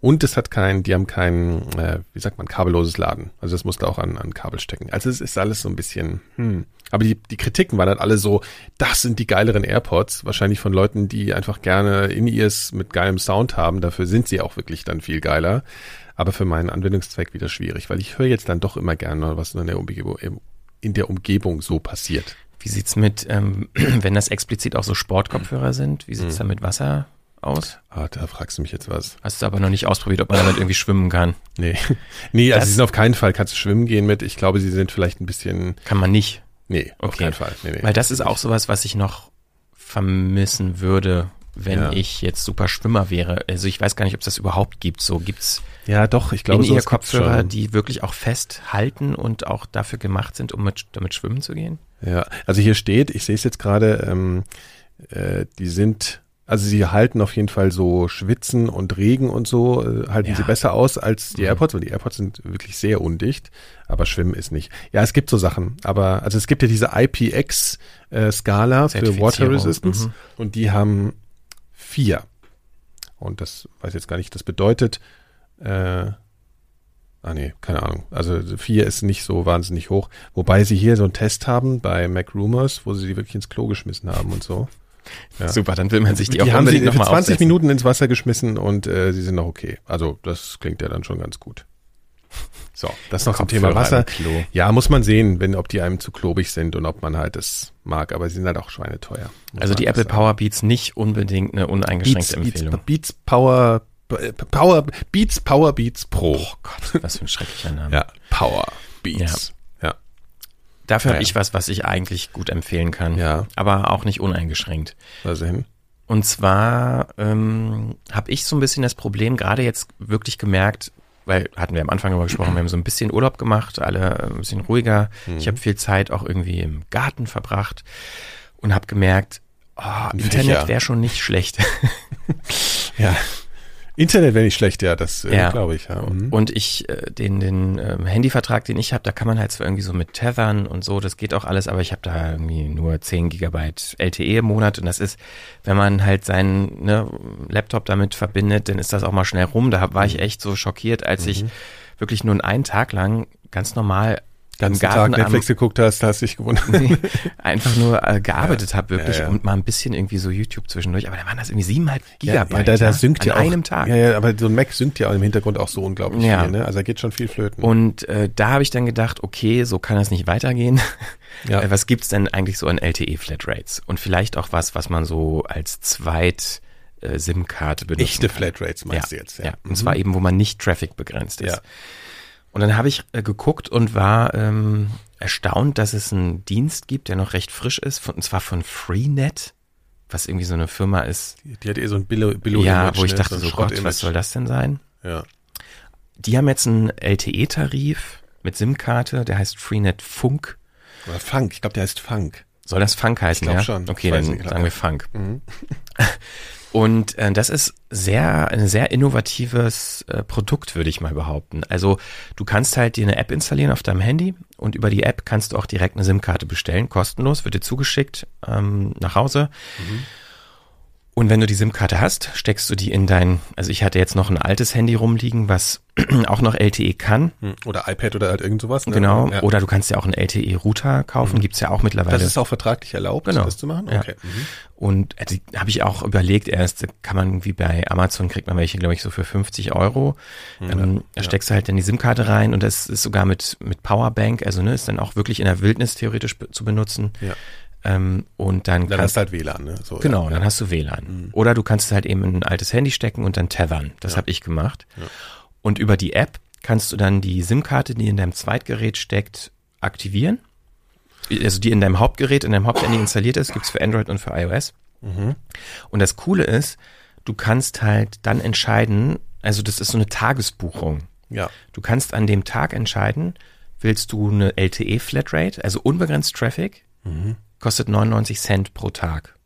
Und es hat kein, die haben kein, äh, wie sagt man, kabelloses Laden. Also das musst du auch an, an Kabel stecken. Also es ist alles so ein bisschen, hm. Aber die, die Kritiken waren halt alle so, das sind die geileren AirPods. Wahrscheinlich von Leuten, die einfach gerne In-Ears mit geilem Sound haben. Dafür sind sie auch wirklich dann viel geiler. Aber für meinen Anwendungszweck wieder schwierig, weil ich höre jetzt dann doch immer gerne, was in der Umgebung, in der Umgebung so passiert. Wie sieht's mit, ähm, wenn das explizit auch so Sportkopfhörer sind, wie sieht's mhm. da mit Wasser aus? Ah, da fragst du mich jetzt was. Hast du aber noch nicht ausprobiert, ob man damit irgendwie schwimmen kann? Nee. Nee, also das sie sind auf keinen Fall, kannst du schwimmen gehen mit. Ich glaube, sie sind vielleicht ein bisschen. Kann man nicht. Nee, okay. auf keinen Fall. Nee, nee. Weil das ist auch sowas, was ich noch vermissen würde, wenn ja. ich jetzt super Schwimmer wäre. Also ich weiß gar nicht, ob es das überhaupt gibt. So gibt's ja doch, ich glaube, in ihr Kopfhörer, die wirklich auch festhalten und auch dafür gemacht sind, um mit, damit schwimmen zu gehen. Ja, also hier steht, ich sehe es jetzt gerade, ähm, äh, die sind also sie halten auf jeden Fall so Schwitzen und Regen und so, äh, halten ja. sie besser aus als die mhm. AirPods, weil die AirPods sind wirklich sehr undicht, aber Schwimmen ist nicht. Ja, es gibt so Sachen, aber also es gibt ja diese IPX-Skala äh, für Water Resistance mhm. und die haben vier. Und das weiß jetzt gar nicht, das bedeutet, äh, Ah nee, keine Ahnung. Also vier ist nicht so wahnsinnig hoch. Wobei sie hier so einen Test haben bei Mac Rumors, wo sie die wirklich ins Klo geschmissen haben und so. Ja. Super, dann will man sich die, die auch haben sie für 20 aufsetzen. Minuten ins Wasser geschmissen und äh, sie sind noch okay. Also das klingt ja dann schon ganz gut. So, das noch zum Thema Wasser. Ja, muss man sehen, wenn ob die einem zu klobig sind und ob man halt das mag, aber sie sind halt auch schweineteuer. Also die Apple sagen. Power Beats nicht unbedingt eine uneingeschränkte Beats, Empfehlung. Beats, Beats Power Power Beats Power Beats Pro. Oh Gott, was für ein schrecklicher Name. Ja, Power Beats. Ja. Dafür habe ich was, was ich eigentlich gut empfehlen kann. Ja. Aber auch nicht uneingeschränkt. Also hin. Und zwar ähm, habe ich so ein bisschen das Problem, gerade jetzt wirklich gemerkt, weil hatten wir am Anfang darüber gesprochen, wir haben so ein bisschen Urlaub gemacht, alle ein bisschen ruhiger. Mhm. Ich habe viel Zeit auch irgendwie im Garten verbracht und habe gemerkt, oh, Internet wäre schon nicht schlecht. ja. Internet wäre nicht schlecht, ja, das äh, ja. glaube ich. Ja. Mhm. Und ich, äh, den, den äh, Handyvertrag, den ich habe, da kann man halt zwar irgendwie so mit tethern und so, das geht auch alles, aber ich habe da irgendwie nur 10 Gigabyte LTE im Monat und das ist, wenn man halt seinen ne, Laptop damit verbindet, dann ist das auch mal schnell rum. Da war ich mhm. echt so schockiert, als mhm. ich wirklich nur einen Tag lang ganz normal ganzen Tag Netflix am, geguckt hast, hast dich gewundert. Nee, einfach nur äh, gearbeitet ja, habe wirklich ja, ja. und mal ein bisschen irgendwie so YouTube zwischendurch. Aber da waren das irgendwie siebeneinhalb Gigabyte. Ja, da, da synkt ja auch, einem Tag. Ja, ja, aber so ein Mac synkt ja im Hintergrund auch so unglaublich ja. viel. Ne? Also da geht schon viel flöten. Und äh, da habe ich dann gedacht, okay, so kann das nicht weitergehen. Ja. äh, was gibt's denn eigentlich so an LTE-Flatrates? Und vielleicht auch was, was man so als Zweit äh, SIM-Karte benutzt. Echte Flatrates meinst ja, du jetzt? Ja. ja. Und mhm. zwar eben, wo man nicht Traffic begrenzt ist. Ja. Und dann habe ich äh, geguckt und war ähm, erstaunt, dass es einen Dienst gibt, der noch recht frisch ist, von, und zwar von Freenet, was irgendwie so eine Firma ist. Die, die hat eher so ein Billo, Billo Ja, wo ich ne? dachte, so, so Gott, was soll das denn sein? Ja. Die haben jetzt einen LTE-Tarif mit SIM-Karte, der heißt Freenet Funk. Oder Funk, ich glaube, der heißt Funk. Soll das Funk heißen, ich ja? schon. Okay, dann nicht, sagen wir Funk. Mhm. Und äh, das ist sehr, ein sehr innovatives äh, Produkt, würde ich mal behaupten. Also du kannst halt dir eine App installieren auf deinem Handy und über die App kannst du auch direkt eine SIM-Karte bestellen, kostenlos, wird dir zugeschickt ähm, nach Hause. Mhm. Und wenn du die SIM-Karte hast, steckst du die in dein, also ich hatte jetzt noch ein altes Handy rumliegen, was auch noch LTE kann. Hm, oder iPad oder halt irgend sowas. Ne? Genau. Ja. Oder du kannst ja auch einen LTE-Router kaufen, mhm. gibt's ja auch mittlerweile. Das ist auch vertraglich erlaubt, genau. das zu machen? Okay. Ja. Mhm. Und äh, habe ich auch überlegt, erst kann man wie bei Amazon kriegt man welche, glaube ich, so für 50 Euro. Mhm. Ähm, da steckst du halt dann die SIM-Karte rein und das ist sogar mit, mit Powerbank, also ne, ist dann auch wirklich in der Wildnis theoretisch zu benutzen. Ja. Ähm, und dann, dann kannst, hast du halt WLAN, ne? So, genau, ja. dann hast du WLAN. Mhm. Oder du kannst halt eben in ein altes Handy stecken und dann tethern. Das ja. habe ich gemacht. Ja. Und über die App kannst du dann die SIM-Karte, die in deinem Zweitgerät steckt, aktivieren. Also die in deinem Hauptgerät, in deinem Haupthandy installiert ist, gibt's für Android und für iOS. Mhm. Und das Coole ist, du kannst halt dann entscheiden, Also das ist so eine Tagesbuchung. Ja. Du kannst an dem Tag entscheiden, willst du eine LTE Flatrate, also unbegrenzt Traffic, kostet 99 Cent pro Tag.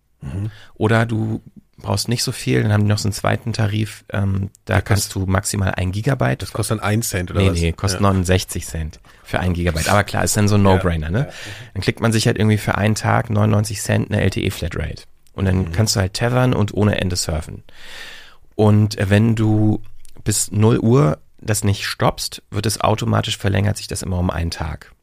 Oder du brauchst nicht so viel, dann haben die noch so einen zweiten Tarif, ähm, da kannst du maximal ein Gigabyte. Das kostet dann ein Cent oder nee, was? nee, kostet ja. 69 Cent für ein Gigabyte. Aber klar, ist dann so ein No-Brainer, ne? Dann klickt man sich halt irgendwie für einen Tag 99 Cent eine LTE-Flatrate. Und dann kannst du halt tethern und ohne Ende surfen. Und äh, wenn du bis 0 Uhr das nicht stoppst, wird es automatisch verlängert sich das immer um einen Tag.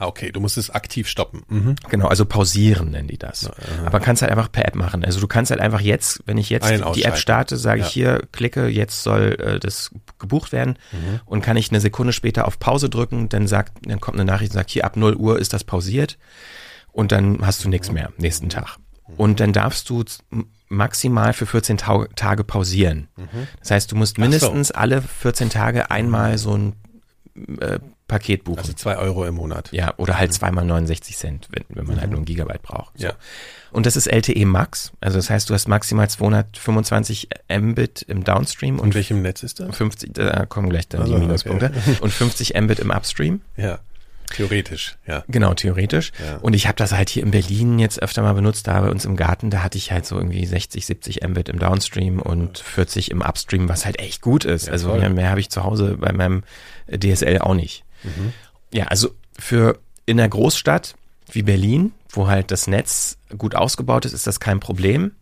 Ah, okay, du musst es aktiv stoppen. Mhm. Genau, also pausieren nennen die das. Aber kannst halt einfach per App machen. Also du kannst halt einfach jetzt, wenn ich jetzt die App starte, sage Ja. ich hier, klicke, jetzt soll äh, das gebucht werden Mhm. und kann ich eine Sekunde später auf Pause drücken, dann sagt, dann kommt eine Nachricht und sagt, hier ab 0 Uhr ist das pausiert und dann hast du nichts mehr nächsten Tag. Und dann darfst du maximal für 14 Tau Tage pausieren. Das heißt, du musst Mhm. Ach so. mindestens alle 14 Tage einmal so ein äh, Paket buchen. Also zwei Euro im Monat. Ja, oder halt zweimal 69 Cent, wenn, wenn man halt nur ein Gigabyte braucht. So. Ja. Und das ist LTE Max. Also das heißt, du hast maximal 225 Mbit im Downstream Und und welchem Netz ist das? 50, da kommen gleich dann Also, die Minuspunkte. Und 50 Mbit im Upstream. Ja. Theoretisch, ja. Genau, theoretisch. Ja. Und ich habe das halt hier in Berlin jetzt öfter mal benutzt, da bei uns im Garten, da hatte ich halt so irgendwie 60, 70 Mbit im Downstream und 40 im Upstream, was halt echt gut ist. also toll. mehr, mehr habe ich zu Hause bei meinem DSL auch nicht. Ja, also für in einer Großstadt wie Berlin, wo halt das Netz gut ausgebaut ist, ist das kein Problem,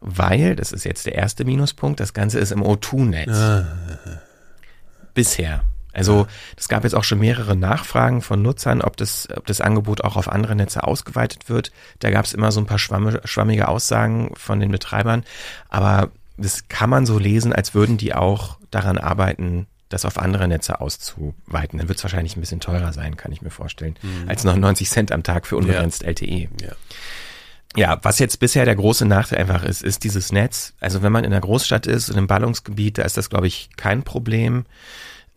weil, das ist jetzt der erste Minuspunkt, das Ganze ist im O2-Netz. Bisher. Also es gab jetzt auch schon mehrere Nachfragen von Nutzern, ob das, ob das Angebot auch auf andere Netze ausgeweitet wird. Da gab es immer so ein paar schwammige Aussagen von den Betreibern, aber das kann man so lesen, als würden die auch daran arbeiten, das auf andere Netze auszuweiten. Dann wird es wahrscheinlich ein bisschen teurer sein, kann ich mir vorstellen, als 99 Cent am Tag für unbegrenzt LTE. Ja. Ja, was jetzt bisher der große Nachteil einfach ist, ist dieses Netz. Also wenn man in einer Großstadt ist, in einem Ballungsgebiet, da ist das, glaube ich, kein Problem.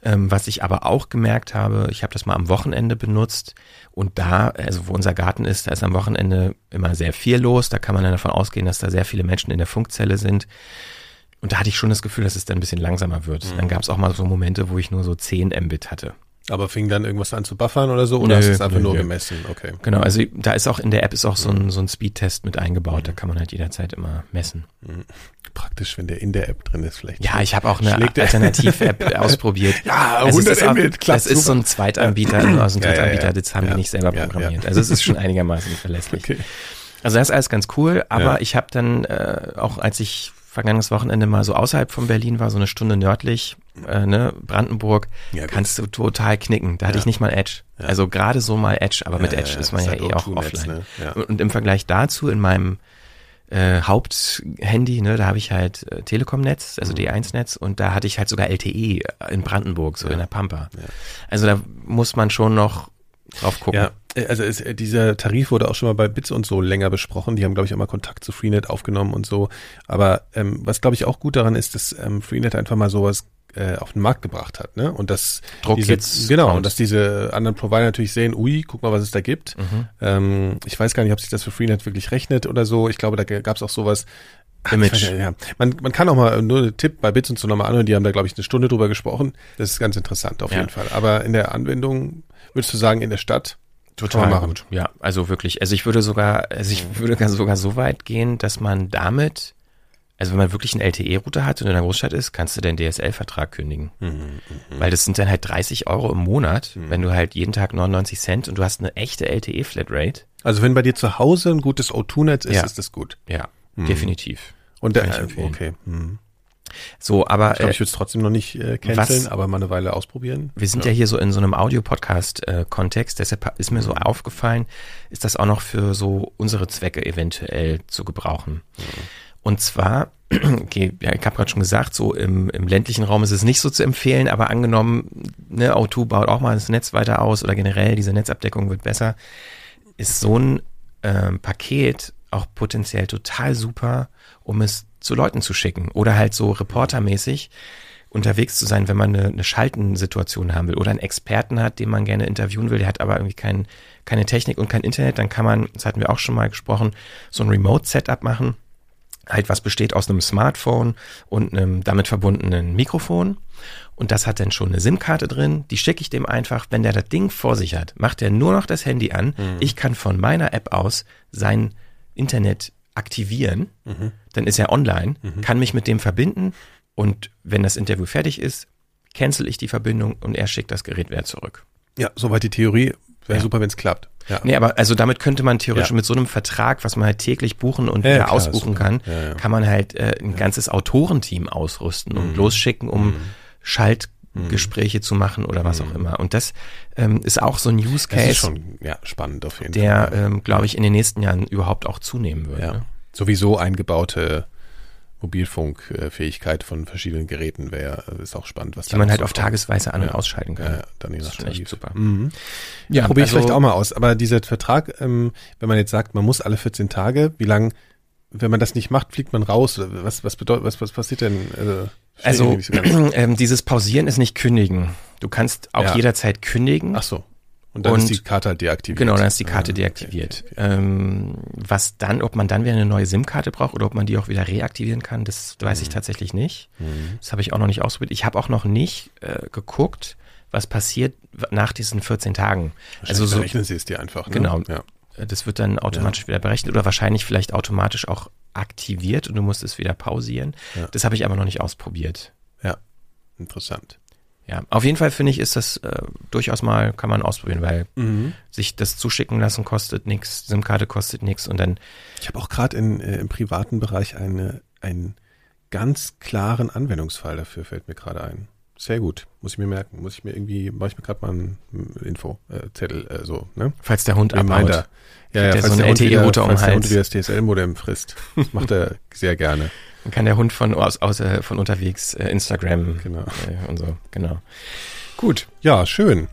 Ähm, was ich aber auch gemerkt habe, ich habe das mal am Wochenende benutzt und da, also wo unser Garten ist, da ist am Wochenende immer sehr viel los. Da kann man dann davon ausgehen, dass da sehr viele Menschen in der Funkzelle sind. Und da hatte ich schon das Gefühl, dass es dann ein bisschen langsamer wird. Dann gab es auch mal so Momente, wo ich nur so 10 Mbit hatte. Aber fing dann irgendwas an zu buffern oder so? Oder Nö, hast du es einfach nö, nur nö. gemessen? Okay. Genau, also da ist auch in der App ist auch so ein, so ein Speedtest mit eingebaut. Da kann man halt jederzeit immer messen. Praktisch, wenn der in der App drin ist vielleicht. Ja, ich habe auch eine Alternativ-App ausprobiert. Ja, Also es 100 ist auch, Mbit, klappt Das ist so ein Zweitanbieter, also aus einem Ja, ja, Drittanbieter, ja. das haben die nicht selber programmiert. Also es ist schon einigermaßen verlässlich. Okay. Also das ist alles ganz cool, aber ich habe dann äh, auch, als ich vergangenes Wochenende mal so außerhalb von Berlin war, so eine Stunde nördlich, äh, ne, Brandenburg, Ja, kannst du total knicken. Da hatte Ja. ich nicht mal Edge. Also gerade so mal Edge, aber mit Ja, Edge ja, ist man ja ist halt eh auch O2-Netz, offline. ne? Ja. Und, und im Vergleich dazu in meinem äh, Haupthandy, ne, da habe ich halt äh, Telekom-Netz, Mhm. also D1-Netz und da hatte ich halt sogar LTE in Brandenburg, so in der Pampa. Also da muss man schon noch drauf gucken. Ja, äh, also es, äh, dieser Tarif wurde auch schon mal bei Bits und so länger besprochen. Die haben, glaube ich, auch mal Kontakt zu Freenet aufgenommen und so. Aber ähm, was, glaube ich, auch gut daran ist, dass ähm, Freenet einfach mal sowas äh, auf den Markt gebracht hat, ne? Und dass Druck diese, jetzt genau, kommt. und dass diese anderen Provider natürlich sehen, ui, guck mal, was es da gibt. Mhm. Ähm, ich weiß gar nicht, ob sich das für Freenet wirklich rechnet oder so. Ich glaube, da gab es auch sowas. Image. Ja. Man, man kann auch mal nur einen Tipp bei Bits und so nochmal anhören. Die haben da, glaube ich, eine Stunde drüber gesprochen. Das ist ganz interessant auf Ja. jeden Fall. Aber in der Anwendung, würdest du sagen, in der Stadt? Total machen. gut. Ja, also wirklich. Also ich würde sogar, also ich würde gar- sogar so weit gehen, dass man damit, also wenn man wirklich einen LTE-Router hat und in einer Großstadt ist, kannst du den DSL-Vertrag kündigen. Mhm, Weil das sind dann halt 30 Euro im Monat, wenn du halt jeden Tag 99 Cent und du hast eine echte LTE-Flatrate. Also wenn bei dir zu Hause ein gutes O2-Netz ist, Ja. ist das gut. Ja, definitiv. Und der, äh, okay. Hm. So, aber Ich glaube, äh, ich würde es trotzdem noch nicht äh, canceln, was- aber mal eine Weile ausprobieren. Wir sind ja, hier so in so einem Audio-Podcast-Kontext, deshalb ist mir so aufgefallen, ist das auch noch für so unsere Zwecke eventuell zu gebrauchen. Und zwar, okay, ja, ich habe gerade schon gesagt, so im, im ländlichen Raum ist es nicht so zu empfehlen, aber angenommen, ne, O2 baut auch mal das Netz weiter aus oder generell diese Netzabdeckung wird besser, ist so ein ähm, Paket auch potenziell total super, um es zu Leuten zu schicken oder halt so reportermäßig unterwegs zu sein, wenn man eine, eine Schaltensituation haben will oder einen Experten hat, den man gerne interviewen will, der hat aber irgendwie kein, keine Technik und kein Internet, dann kann man, das hatten wir auch schon mal gesprochen, so ein Remote-Setup machen. halt was besteht aus einem Smartphone und einem damit verbundenen Mikrofon. Und das hat dann schon eine SIM-Karte drin. Die schicke ich dem einfach. Wenn der das Ding vor sich hat, macht er nur noch das Handy an. Mhm. Ich kann von meiner App aus sein Internet aktivieren. Mhm. Dann ist er online, mhm. kann mich mit dem verbinden. Und wenn das Interview fertig ist, cancel ich die Verbindung und er schickt das Gerät wieder zurück. Ja, soweit die Theorie. Wäre ja. super, wenn es klappt. Ja. Nee, aber also damit könnte man theoretisch ja. mit so einem Vertrag, was man halt täglich buchen und ja, wieder klar, ausbuchen kann, kann man halt äh, ein ganzes Autorenteam ausrüsten und mhm. losschicken, um mhm. Schaltgespräche mhm. zu machen oder was auch mhm. immer. Und das ähm, ist auch so ein Use Case, das ist schon ja, spannend auf jeden der, Fall. ähm, glaube ich, in den nächsten Jahren überhaupt auch zunehmen wird. Ja. Ne? Sowieso eingebaute Mobilfunkfähigkeit von verschiedenen Geräten wäre, ist auch spannend, was Die man halt auf Tagesweise an- und ausschalten kann. Ja, dann das ist schon echt super. Mhm. Ja, probiere ich also, vielleicht auch mal aus. Aber dieser Vertrag, ähm, wenn man jetzt sagt, man muss alle 14 Tage, wie lang, wenn man das nicht macht, fliegt man raus? Was, was bedeutet, was, was passiert denn? Also, also so ähm, dieses Pausieren ist nicht kündigen. Du kannst auch ja. jederzeit kündigen. Ach so. Und dann und, ist die Karte halt deaktiviert. Genau, dann ist die Karte ah, deaktiviert. Okay, okay. Ähm, was dann, ob man dann wieder eine neue SIM-Karte braucht oder ob man die auch wieder reaktivieren kann, das weiß mhm. ich tatsächlich nicht. Mhm. Das habe ich auch noch nicht ausprobiert. Ich habe auch noch nicht äh, geguckt, was passiert nach diesen 14 Tagen. Also so rechnen sie es dir einfach. Ne? Genau. Ja. Das wird dann automatisch ja. wieder berechnet oder wahrscheinlich vielleicht automatisch auch aktiviert und du musst es wieder pausieren. Ja. Das habe ich aber noch nicht ausprobiert. Ja, interessant. Ja, auf jeden Fall finde ich, ist das äh, durchaus mal, kann man ausprobieren, weil mhm. sich das zuschicken lassen kostet nichts, SIM-Karte kostet nichts und dann. Ich habe auch gerade äh, im privaten Bereich eine, einen ganz klaren Anwendungsfall dafür, fällt mir gerade ein. Sehr gut, muss ich mir merken. Muss ich mir irgendwie, mache ich mir gerade mal einen Info, äh, Zettel, äh, so, ne? Falls der Hund abhaut. Ja, ja, falls so der, LTE-Router um falls der Hund wieder das DSL-Modem frisst. Das macht er sehr gerne. Dann kann der Hund von aus, aus äh, von unterwegs äh, Instagram genau. äh, und so, genau. Gut. Ja, schön.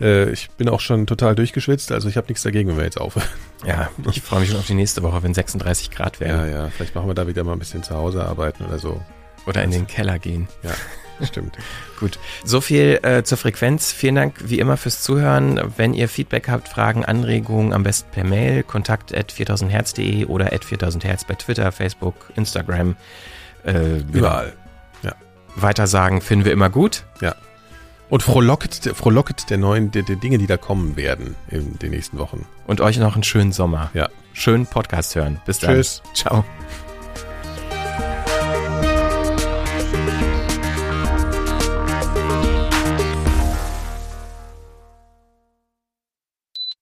Äh, ich bin auch schon total durchgeschwitzt, also ich habe nichts dagegen, wenn wir jetzt aufhören. Ja, ich freue mich schon auf die nächste Woche, wenn 36 Grad werden. Ja, ja, vielleicht machen wir da wieder mal ein bisschen zu Hause arbeiten oder so. Oder in den Keller gehen. Ja. Stimmt. Gut. So viel äh, zur Frequenz. Vielen Dank wie immer fürs Zuhören. Wenn ihr Feedback habt, Fragen, Anregungen, am besten per Mail, kontakt at 4000herz.de oder at 4000herz bei Twitter, Facebook, Instagram. Äh, Überall. Ja. Weitersagen finden wir immer gut. Ja. Und frohlocket, frohlocket der neuen der, der Dinge, die da kommen werden in den nächsten Wochen. Und euch noch einen schönen Sommer. Ja. Schönen Podcast hören. Bis dann. Tschüss. Ciao.